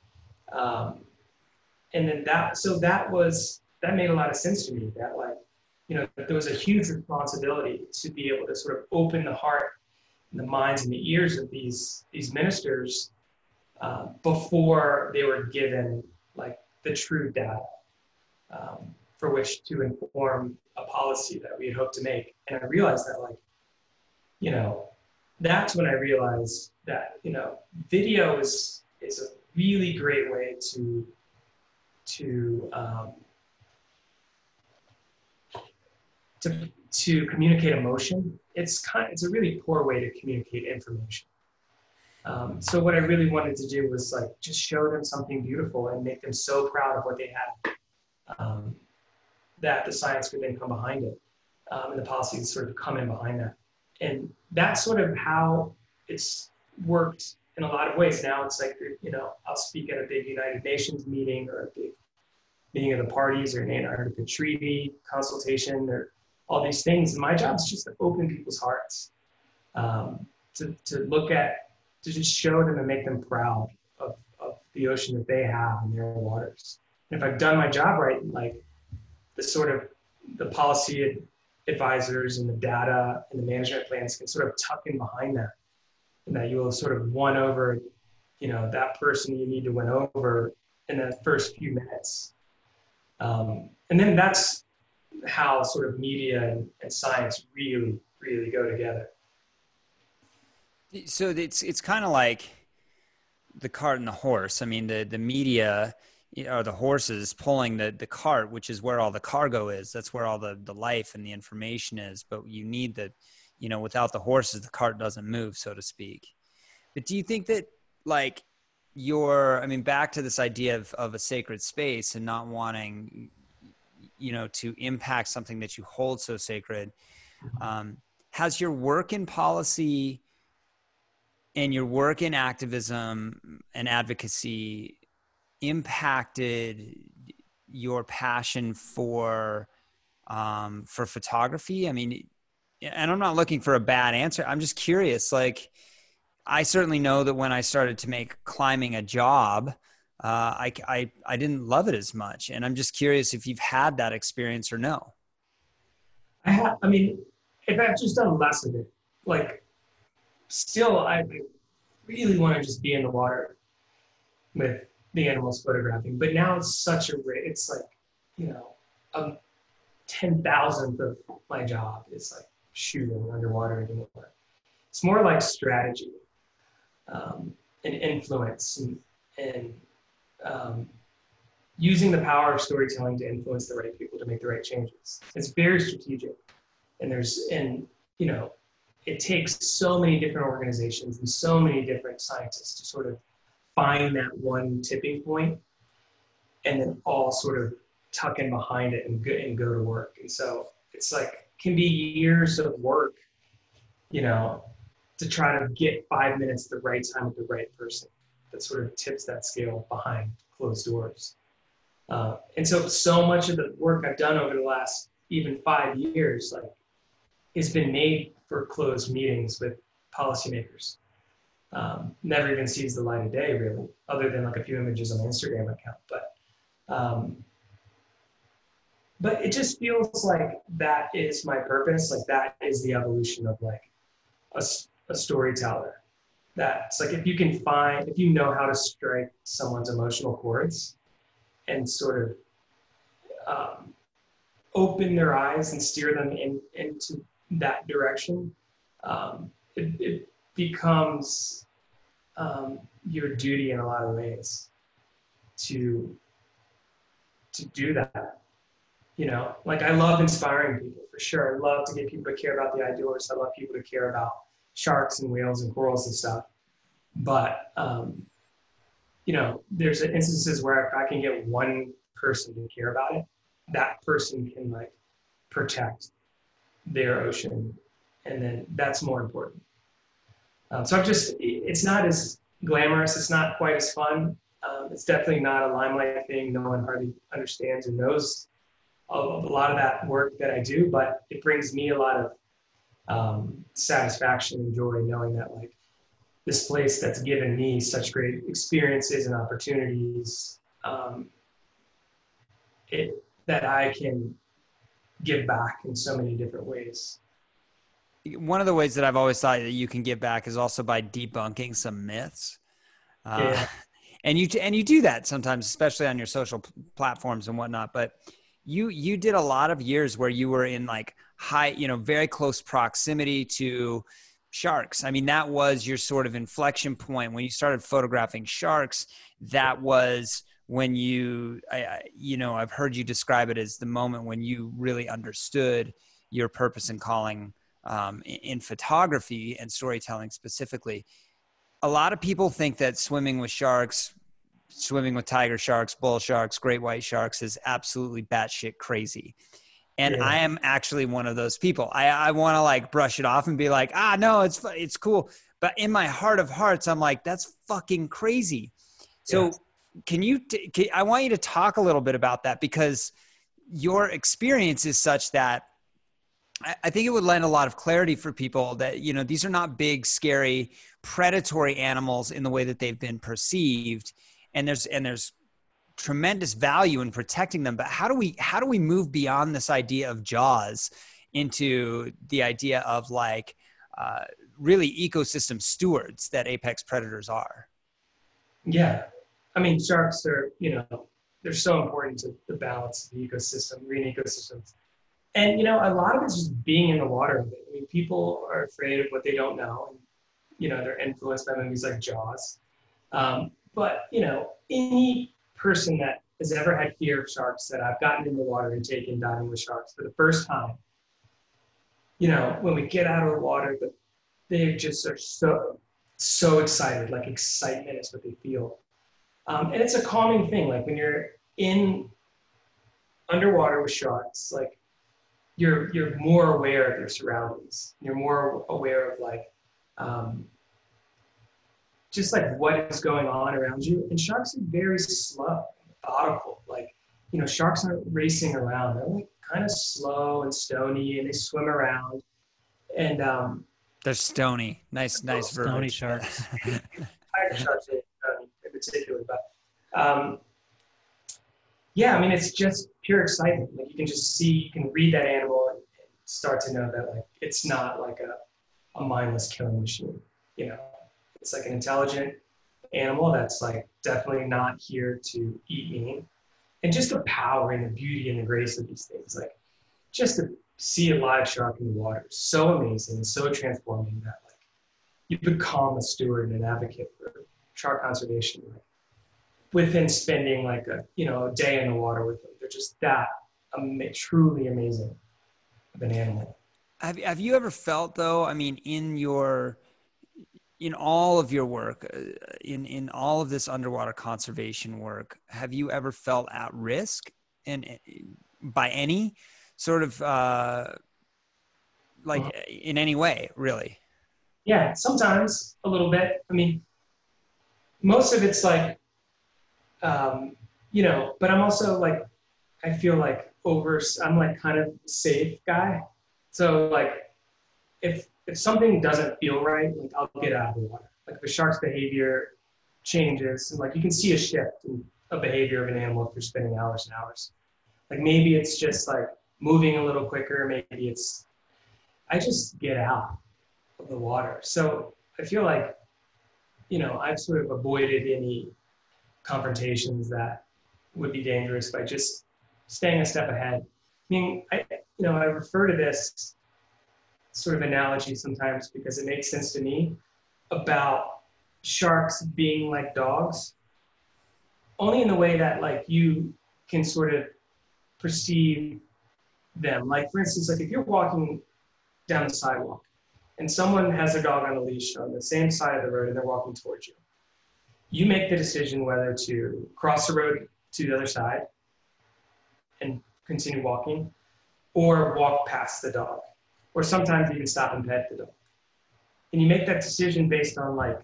Um, and then that, so that was, that made a lot of sense to me that like, you know, there was a huge responsibility to be able to sort of open the heart and the minds and the ears of these, these ministers uh, before they were given like the true data um, for which to inform a policy that we had hoped to make. And I realized that like, you know, that's when I realized that you know video is is a really great way to to um, to to communicate emotion. It's kind it's a really poor way to communicate information. Um, so what I really wanted to do was like just show them something beautiful and make them so proud of what they had um, that the science could then come behind it um, and the policies sort of come in behind that and that's sort of how it's worked in a lot of ways. Now it's like, you know, I'll speak at a big United Nations meeting or a big meeting of the parties or an Antarctica treaty consultation or all these things. And my job is just to open people's hearts, um, to, to look at, to just show them and make them proud of, of the ocean that they have in their waters. And if I've done my job right, like the sort of the policy advisors and the data and the management plans can sort of tuck in behind that. And that you will sort of won over you know that person you need to win over in the first few minutes. Um, and then that's how sort of media and, and science really really go together. So it's it's kind of like the cart and the horse. I mean the the media are the horses pulling the the cart which is where all the cargo is. That's where all the the life and the information is. But you need the you know without the horses the cart doesn't move so to speak. But do you think that like your i mean back to this idea of, of a sacred space and not wanting you know to impact something that you hold so sacred um, has your work in policy and your work in activism and advocacy impacted your passion for um, for photography? I mean, and I'm not looking for a bad answer. I'm just curious. Like, I certainly know that when I started to make climbing a job, uh, I, I I didn't love it as much, and I'm just curious if you've had that experience or no. I have. I mean, if I've just done less of it, like, still, I really want to just be in the water with the animals photographing. But now it's such a it's like, you know, a ten thousandth of my job is like shooting underwater anymore. It's more like strategy um, and influence and, and um, using the power of storytelling to influence the right people to make the right changes. It's very strategic. And there's, and, you know, it takes so many different organizations and so many different scientists to sort of find that one tipping point and then all sort of tuck in behind it and go, and go to work. And so it's like, can be years of work, you know, to try to get five minutes at the right time with the right person that sort of tips that scale behind closed doors. Uh, and so, so much of the work I've done over the last even five years, like, has been made for closed meetings with policymakers um, never even sees the light of day really, other than like a few images on Instagram account. But Um, but it just feels like that is my purpose. Like that is the evolution of like a, a storyteller. That's like if you can find, if you know how to strike someone's emotional chords and sort of um, open their eyes and steer them in, into that direction, um, it, it, becomes um, your duty in a lot of ways to to do that you know, like I love inspiring people for sure. I love to get people to care about the outdoors. I love people to care about sharks and whales and corals and stuff. But, um, you know, there's instances where if I can get one person to care about it, that person can like protect their ocean. And then that's more important. Um, so I'm just, it's not as glamorous. It's not quite as fun. Um, it's definitely not a limelight thing. No one hardly understands and knows of a lot of that work that I do, but it brings me a lot of um, satisfaction and joy knowing that like this place that's given me such great experiences and opportunities um, it, that I can give back in so many different ways. One of the ways that I've always thought that you can give back is also by debunking some myths. Uh, yeah. and you and you do that sometimes, especially on your social platforms and whatnot. But you you did a lot of years where you were in like high you know very close proximity to sharks i mean that was your sort of inflection point when you started photographing sharks that was when you I, you know i've heard you describe it as the moment when you really understood your purpose and calling um, in photography and storytelling specifically a lot of people think that swimming with sharks swimming with tiger sharks, bull sharks, great white sharks is absolutely batshit crazy. And yeah. I am actually one of those people. I, I want to like brush it off and be like, ah, no, it's it's cool. But in my heart of hearts, I'm like, that's fucking crazy. So, yes. can you? T- can, I want you to talk a little bit about that because your experience is such that I, think it would lend a lot of clarity for people that you know these are not big, scary, predatory animals in the way that they've been perceived. And there's and there's tremendous value in protecting them. But how do we how do we move beyond this idea of jaws into the idea of like uh, really ecosystem stewards that apex predators are? Yeah. I mean sharks are you know they're so important to the balance of the ecosystem marine ecosystems and you know a lot of it's just being in the water i mean people are afraid of what they don't know and you know they're influenced by movies like jaws um, but, you know, any person that has ever had fear of sharks that I've gotten in the water and taken diving with sharks for the first time, you know, when we get out of the water, they just are so, so excited. Like excitement is what they feel. Um, and it's a calming thing. Like when you're in underwater with sharks, like you're, you're more aware of your surroundings. You're more aware of like, um, just like what is going on around you. And sharks are very slow, methodical. Like, you know, sharks aren't racing around. They're like kind of slow and stony and they swim around. And um they're stony. Nice, nice verb. Stony sharks. Sharks in particular. But um yeah, I mean it's just pure excitement. Like you can just see, you can read that animal and, and start to know that like it's not like a, a mindless killing machine, you know it's like an intelligent animal that's like definitely not here to eat me. And just the power and the beauty and the grace of these things, like just to see a live shark in the water so amazing and so transforming that like you become a steward and an advocate for shark conservation. Like within spending like a you know a day in the water with them, they're just that um, truly amazing of an animal. Have Have you ever felt though? I mean, in your in all of your work, uh, in in all of this underwater conservation work, have you ever felt at risk and by any sort of uh, like uh-huh. in any way, really? Yeah, sometimes a little bit. I mean, most of it's like, um, you know, but I'm also like, I feel like over. I'm like kind of safe guy. So like, if if something doesn't feel right, like I'll get out of the water. Like if a shark's behavior changes, and like you can see a shift, in a behavior of an animal if you're spending hours and hours. Like maybe it's just like moving a little quicker. Maybe it's, I just get out of the water. So I feel like, you know, I've sort of avoided any confrontations that would be dangerous by just staying a step ahead. I mean, I, you know, I refer to this sort of analogy sometimes because it makes sense to me about sharks being like dogs, only in the way that like you can sort of perceive them. Like for instance, like if you're walking down the sidewalk and someone has a dog on a leash on the same side of the road and they're walking towards you, you make the decision whether to cross the road to the other side and continue walking or walk past the dog or sometimes even stop and pet the dog. And you make that decision based on like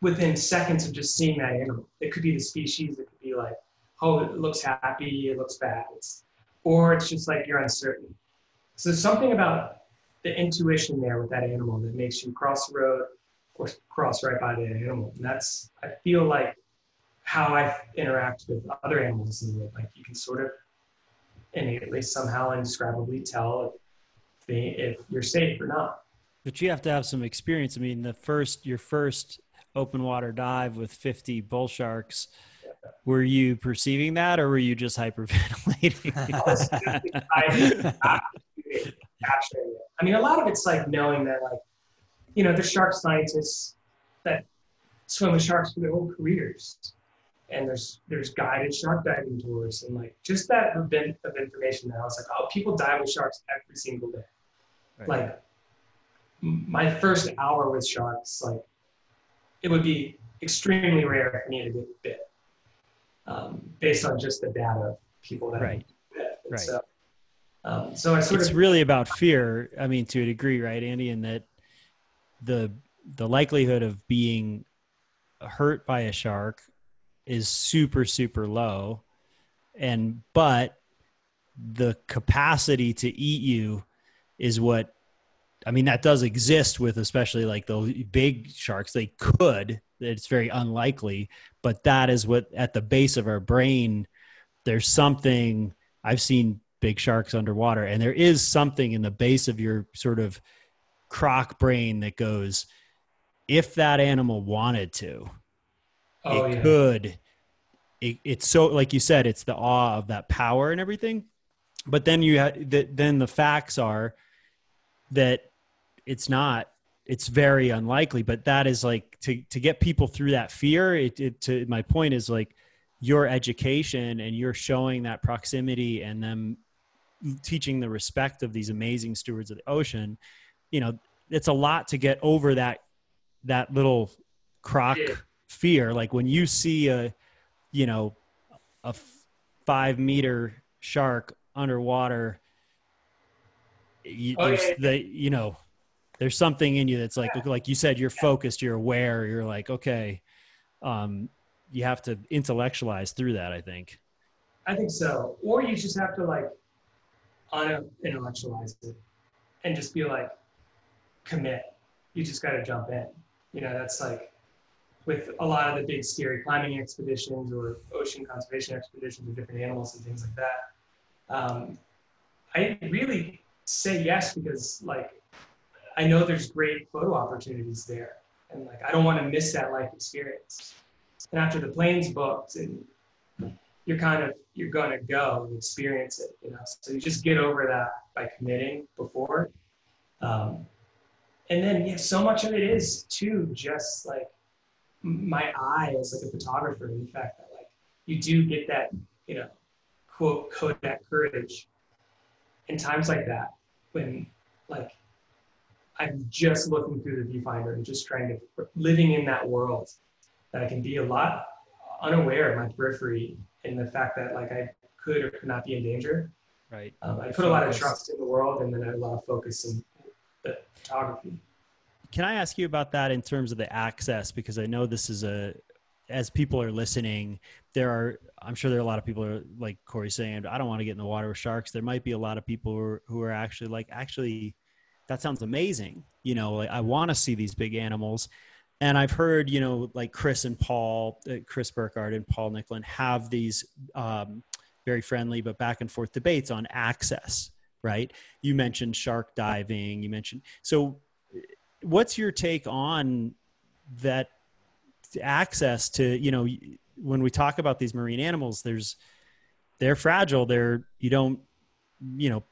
within seconds of just seeing that animal. It could be the species, it could be like, oh, it looks happy, it looks bad. It's, or it's just like you're uncertain. So there's something about the intuition there with that animal that makes you cross the road or cross right by the animal. And that's, I feel like how I interact with other animals in the world. Like you can sort of innately somehow indescribably tell if, they, if you're safe or not. But you have to have some experience. I mean, the first, your first open water dive with 50 bull sharks, were you perceiving that or were you just hyperventilating? I mean, a lot of it's like knowing that, like, you know, the shark scientists that swim with sharks for their whole careers. And there's there's guided shark diving tours and like just that event of information that I was like, oh, people dive with sharks every single day. Right. Like my first hour with sharks, like it would be extremely rare for me to get bit um, based on just the data of people that right. Right. So, um, so I sort it's of, really about fear. I mean, to a degree, right, Andy, in that the the likelihood of being hurt by a shark is super super low, and but the capacity to eat you is what I mean, that does exist with especially like the big sharks. They could, it's very unlikely, but that is what at the base of our brain, there's something I've seen big sharks underwater, and there is something in the base of your sort of croc brain that goes, if that animal wanted to, oh, it yeah. could. It, it's so, like you said, it's the awe of that power and everything. But then you have, the, then the facts are that it's not it's very unlikely but that is like to to get people through that fear it, it to my point is like your education and you're showing that proximity and them teaching the respect of these amazing stewards of the ocean you know it's a lot to get over that that little croc fear like when you see a you know a five meter shark underwater you, oh, yeah. the you know there's something in you that's like yeah. like you said you're focused you're aware you're like okay um, you have to intellectualize through that i think. I think so. Or you just have to like unintellectualize it and just be like commit. You just got to jump in. You know that's like with a lot of the big scary climbing expeditions or ocean conservation expeditions with different animals and things like that um, i really say yes because like I know there's great photo opportunities there. And like, I don't want to miss that life experience. And after the plane's booked and you're kind of, you're to go and experience it, you know? So you just get over that by committing before. Um, and then, yeah, so much of it is too, just like my eye as like a photographer in the fact that like you do get that, you know, quote, Kodak courage in times like that when like I'm just looking through the viewfinder and just trying to living in that world that I can be a lot unaware of my periphery and the fact that like I could or could not be in danger. Right. Um, I put focus. a lot of trust in the world and then I had a lot of focus in the photography. Can I ask you about that in terms of the access? Because I know this is a, as people are listening, there are, I'm sure there are a lot of people are like Corey saying, I don't want to get in the water with sharks. There might be a lot of people who are, who are actually like, actually, that sounds amazing. You know, like I want to see these big animals. and I've heard, you know, like Chris and Paul, uh, Chris Burkhard and Paul Nicklen have these um, very friendly but back and forth debates on access, right? You mentioned shark diving. You mentioned so. What's your take on that access to you know when we talk about these marine animals? There's they're fragile. They're you don't you know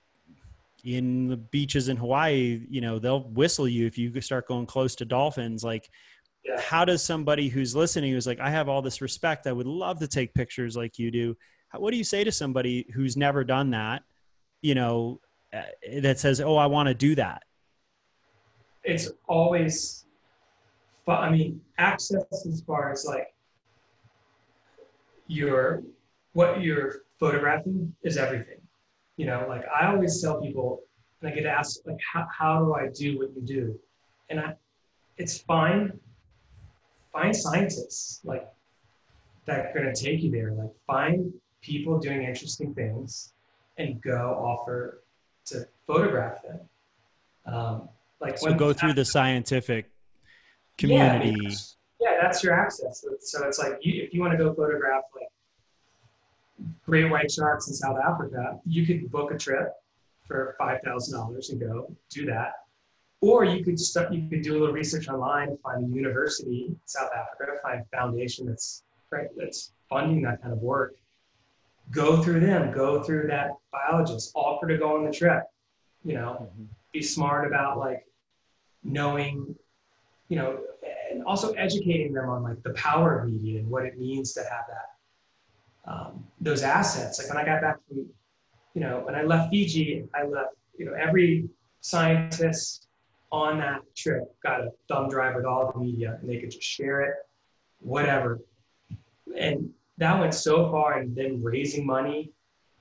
in the beaches in Hawaii, you know, they'll whistle you if you start going close to dolphins. Like, yeah. how does somebody who's listening, who's like, I have all this respect, I would love to take pictures like you do. How, what do you say to somebody who's never done that, you know, uh, that says, Oh, I want to do that? It's always, but I mean, access as far as like your, what you're photographing is everything you know, like I always tell people, and I get asked, like, how, how do I do what you do? And I, it's fine. Find scientists like that are going to take you there. Like, find people doing interesting things and go offer to photograph them. Um, like, so go through the scientific community. Yeah, yeah, that's your access. So it's like you, if you want to go photograph like great white sharks in South Africa, you could book a trip for five thousand dollars and go do that. Or you could start, you could do a little research online, find a university in South Africa, find a foundation that's right that's funding that kind of work. Go through them, go through that biologist, offer to go on the trip. You know, mm-hmm. be smart about like knowing, you know, and also educating them on like the power of media and what it means to have that um, those assets. Like when I got back from, you know, when I left Fiji, I left, you know, every scientist on that trip got a thumb drive with all the media and they could just share it, whatever. And that went so far and then raising money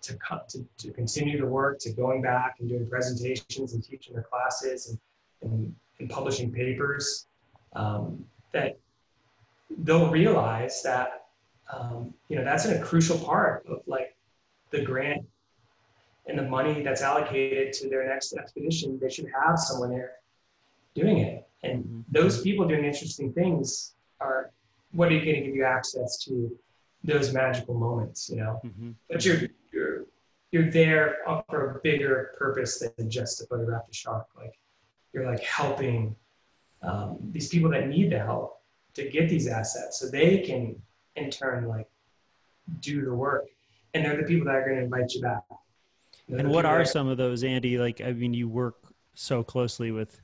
to, to, to continue the work, to going back and doing presentations and teaching the classes and, and, and publishing papers, um, that they'll realize that um, you know, that's a crucial part of like the grant and the money that's allocated to their next expedition. They should have someone there doing it. And mm-hmm. those people doing interesting things are what are you going to give you access to those magical moments, you know? Mm-hmm. But you're you're you're there for a bigger purpose than just to photograph a shark. Like you're like helping um, these people that need the help to get these assets so they can in turn like do the work. And they're the people that are going to invite you back. They're and what are some of those andy? Like i mean you work so closely with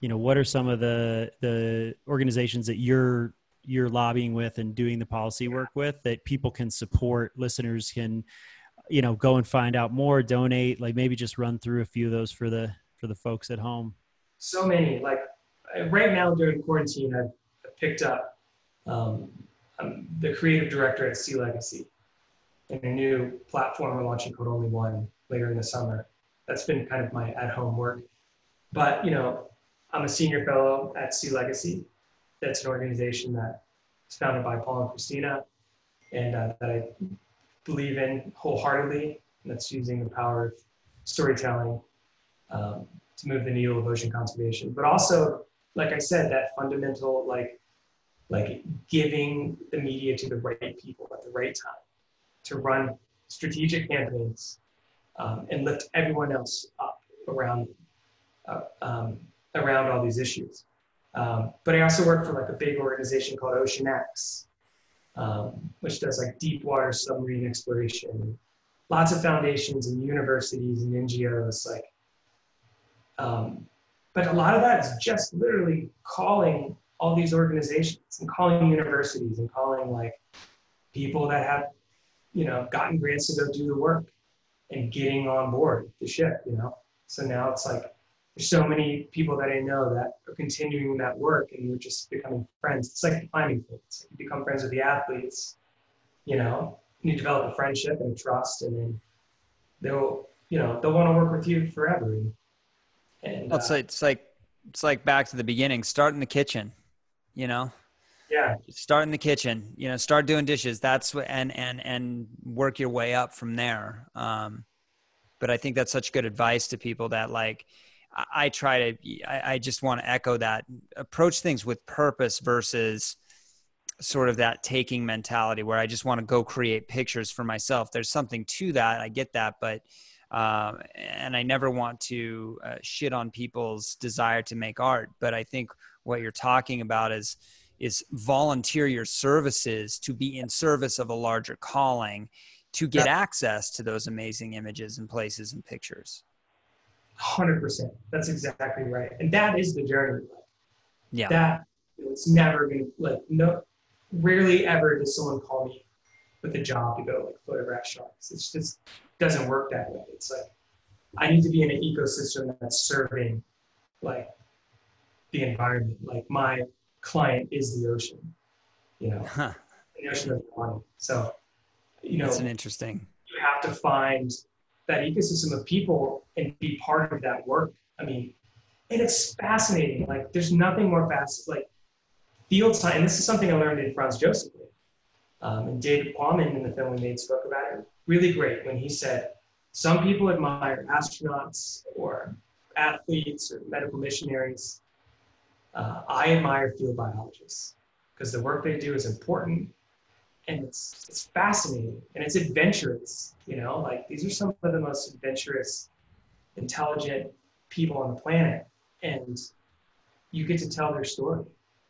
you know what are some of the the organizations that you're you're lobbying with and doing the policy work with that people can support listeners can you know go and find out more donate like maybe just run through a few of those for the for the folks at home so many like right now during quarantine i've picked up um, I'm the creative director at SeaLegacy in a new platform we're launching called Only One later in the summer. That's been kind of my at-home work. But you know, I'm a senior fellow at SeaLegacy. That's an organization that is founded by Paul and Cristina, and uh, that I believe in wholeheartedly. And that's using the power of storytelling um, to move the needle of ocean conservation. But also, like I said, that fundamental like like giving the media to the right people at the right time to run strategic campaigns um, and lift everyone else up around uh, um, around all these issues. Um, but I also work for like a big organization called OceanX, um, which does like deep water submarine exploration. Lots of foundations and universities and NGOs like. Um, but a lot of that is just literally calling all these organizations and calling universities and calling like people that have, you know, gotten grants to go do the work and getting on board the ship, you know. So now it's like there's so many people that I know that are continuing that work and we're just becoming friends. It's like climbing things. You become friends with the athletes, you know, you develop a friendship and trust and then they'll, you know, they'll want to work with you forever. And, and well, it's, uh, like, it's like, it's like back to the beginning, start in the kitchen you know? Yeah. Start in the kitchen you know start doing dishes. That's what and and and work your way up from there. Um but i think that's such good advice to people that like I, I try to, I, I just want to echo that. Approach things with purpose versus sort of that taking mentality where I just want to go create pictures for myself. There's something to that. I get that, but um, and I never want to uh, shit on people's desire to make art. But I think what you're talking about is is volunteer your services to be in service of a larger calling to get access to those amazing images and places and pictures. 100%. That's exactly right. And that is the journey. Yeah. That it's never going to, like, no, rarely ever does someone call me with a job to go like photograph sharks. It just doesn't work that way. It's like, I need to be in an ecosystem that's serving like the environment. Like my client is the ocean, you know, huh. the ocean of water. So, you know, it's an interesting. You have to find that ecosystem of people and be part of that work. I mean, and it's fascinating. Like, there's nothing more fast. Like, field science. And this is something I learned in Franz Josef. Um, and David Quammen in the film we made spoke about it. Really great when he said, "Some people admire astronauts or athletes or medical missionaries uh, I admire field biologists because the work they do is important and it's it's fascinating and it's adventurous. You know, like these are some of the most adventurous, intelligent people on the planet, and you get to tell their story.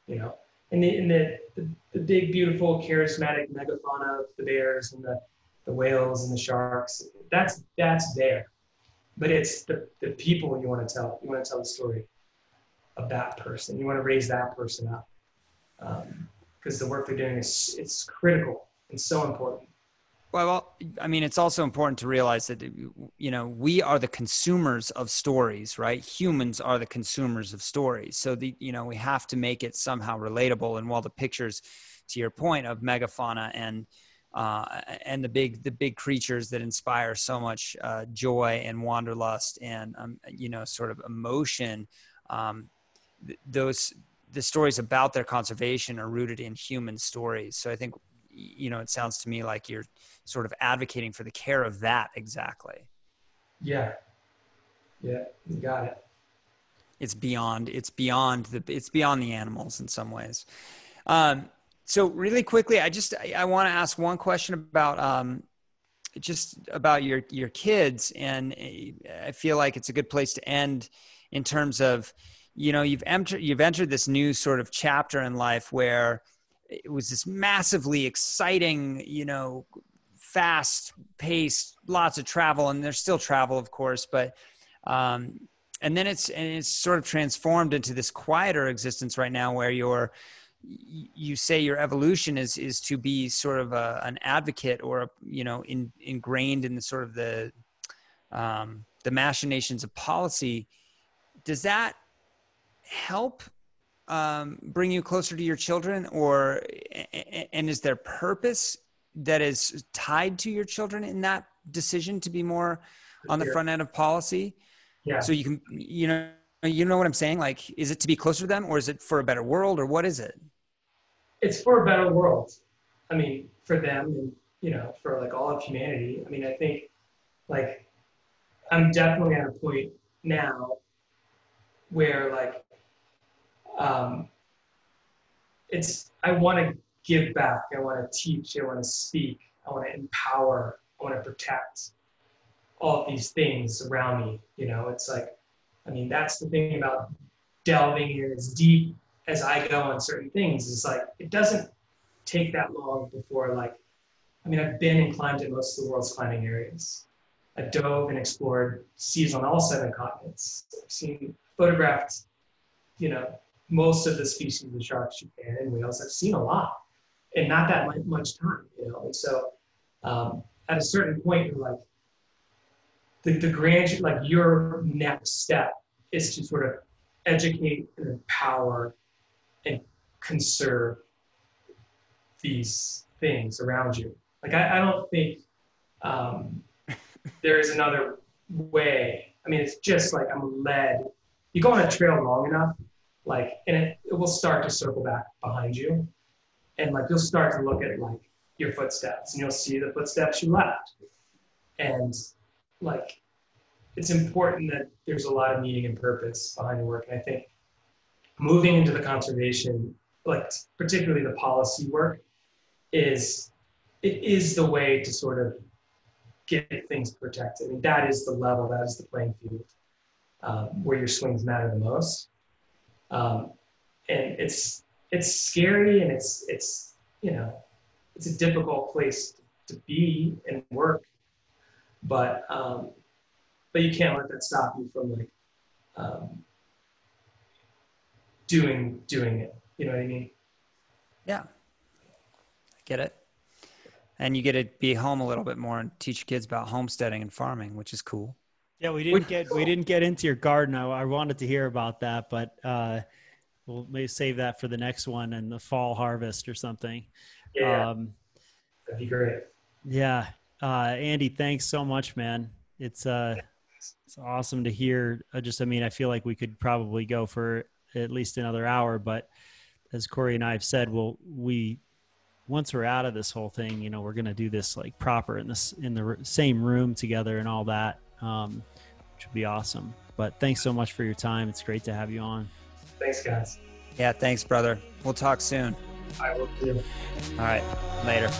You know, and the in the, the, the big, beautiful, charismatic megafauna of the bears and the the whales and the sharks. That's that's there, but it's the the people you want to tell. You want to tell the story of that person. You want to raise that person up because um, the work they're doing is it's critical and so important. Well, I mean, it's also important to realize that you know we are the consumers of stories, right? Humans are the consumers of stories, so the you know we have to make it somehow relatable. And while the pictures, to your point, of megafauna and uh, and the big the big creatures that inspire so much uh, joy and wanderlust and um, you know sort of emotion um, those the stories about their conservation are rooted in human stories. So I think you know it sounds to me like you're sort of advocating for the care of that exactly. Yeah. Yeah, you got it. It's beyond it's beyond the it's beyond the animals in some ways. Um, so really quickly, I just I, I want to ask one question about um, just about your your kids, and I feel like it's a good place to end in terms of you know you've entered you've entered this new sort of chapter in life where it was this massively exciting you know fast paced lots of travel and there's still travel of course but um, and then it's and it's sort of transformed into this quieter existence right now where you're you say your evolution is is to be sort of a, an advocate or a, you know in, ingrained in the sort of the um, the machinations of policy. Does that help um, bring you closer to your children or and is there purpose that is tied to your children in that decision to be more on the front end of policy? Yeah. So you can you know you know what i'm saying? Like is it to be closer to them or is it for a better world or what is it? It's for a better world. I mean for them and you know for like all of humanity. I mean i think like i'm definitely at a point now where like um, it's I want to give back. I want to teach. I want to speak. I want to empower. I want to protect all these things around me. You know, it's like, I mean, that's the thing about delving in as deep as I go on certain things. Is like it doesn't take that long before like, I mean, I've been and climbed in most of the world's climbing areas. I dove and explored seas on all seven continents. I've seen photographed, you know, most of the species of sharks, Japan and whales, I've seen a lot and not that much time, you know. And so um, at a certain point, you're like, the, the grand, like your next step is to sort of educate and empower and conserve these things around you. Like, I, I don't think um, there is another way. I mean, it's just like I'm led. You go on a trail long enough, like and it, it will start to circle back behind you and like you'll start to look at like your footsteps and you'll see the footsteps you left and like it's important that there's a lot of meaning and purpose behind the work. And I think moving into the conservation, like particularly the policy work, is it is the way to sort of get things protected. I mean, that is the level, that is the playing field um, where your swings matter the most. Um, and it's it's scary and it's it's you know it's a difficult place to be and work, but um, but you can't let that stop you from like um, doing doing it. You know what I mean? Yeah, I get it. And you get to be home a little bit more and teach kids about homesteading and farming, which is cool. Yeah, we didn't get we didn't get into your garden. I, I wanted to hear about that, but uh, we'll maybe save that for the next one and the fall harvest or something. Yeah, um, that'd be great. Yeah, uh, Andy, thanks so much, man. It's uh, it's awesome to hear. I just, I mean, I feel like we could probably go for at least another hour, but as Corey and I have said, we'll we once we're out of this whole thing, you know, we're gonna do this like proper in this in the same room together and all that um, which would be awesome. But thanks so much for your time. It's great to have you on. Thanks, guys. Yeah, thanks, brother. We'll talk soon. I will too. All right, later.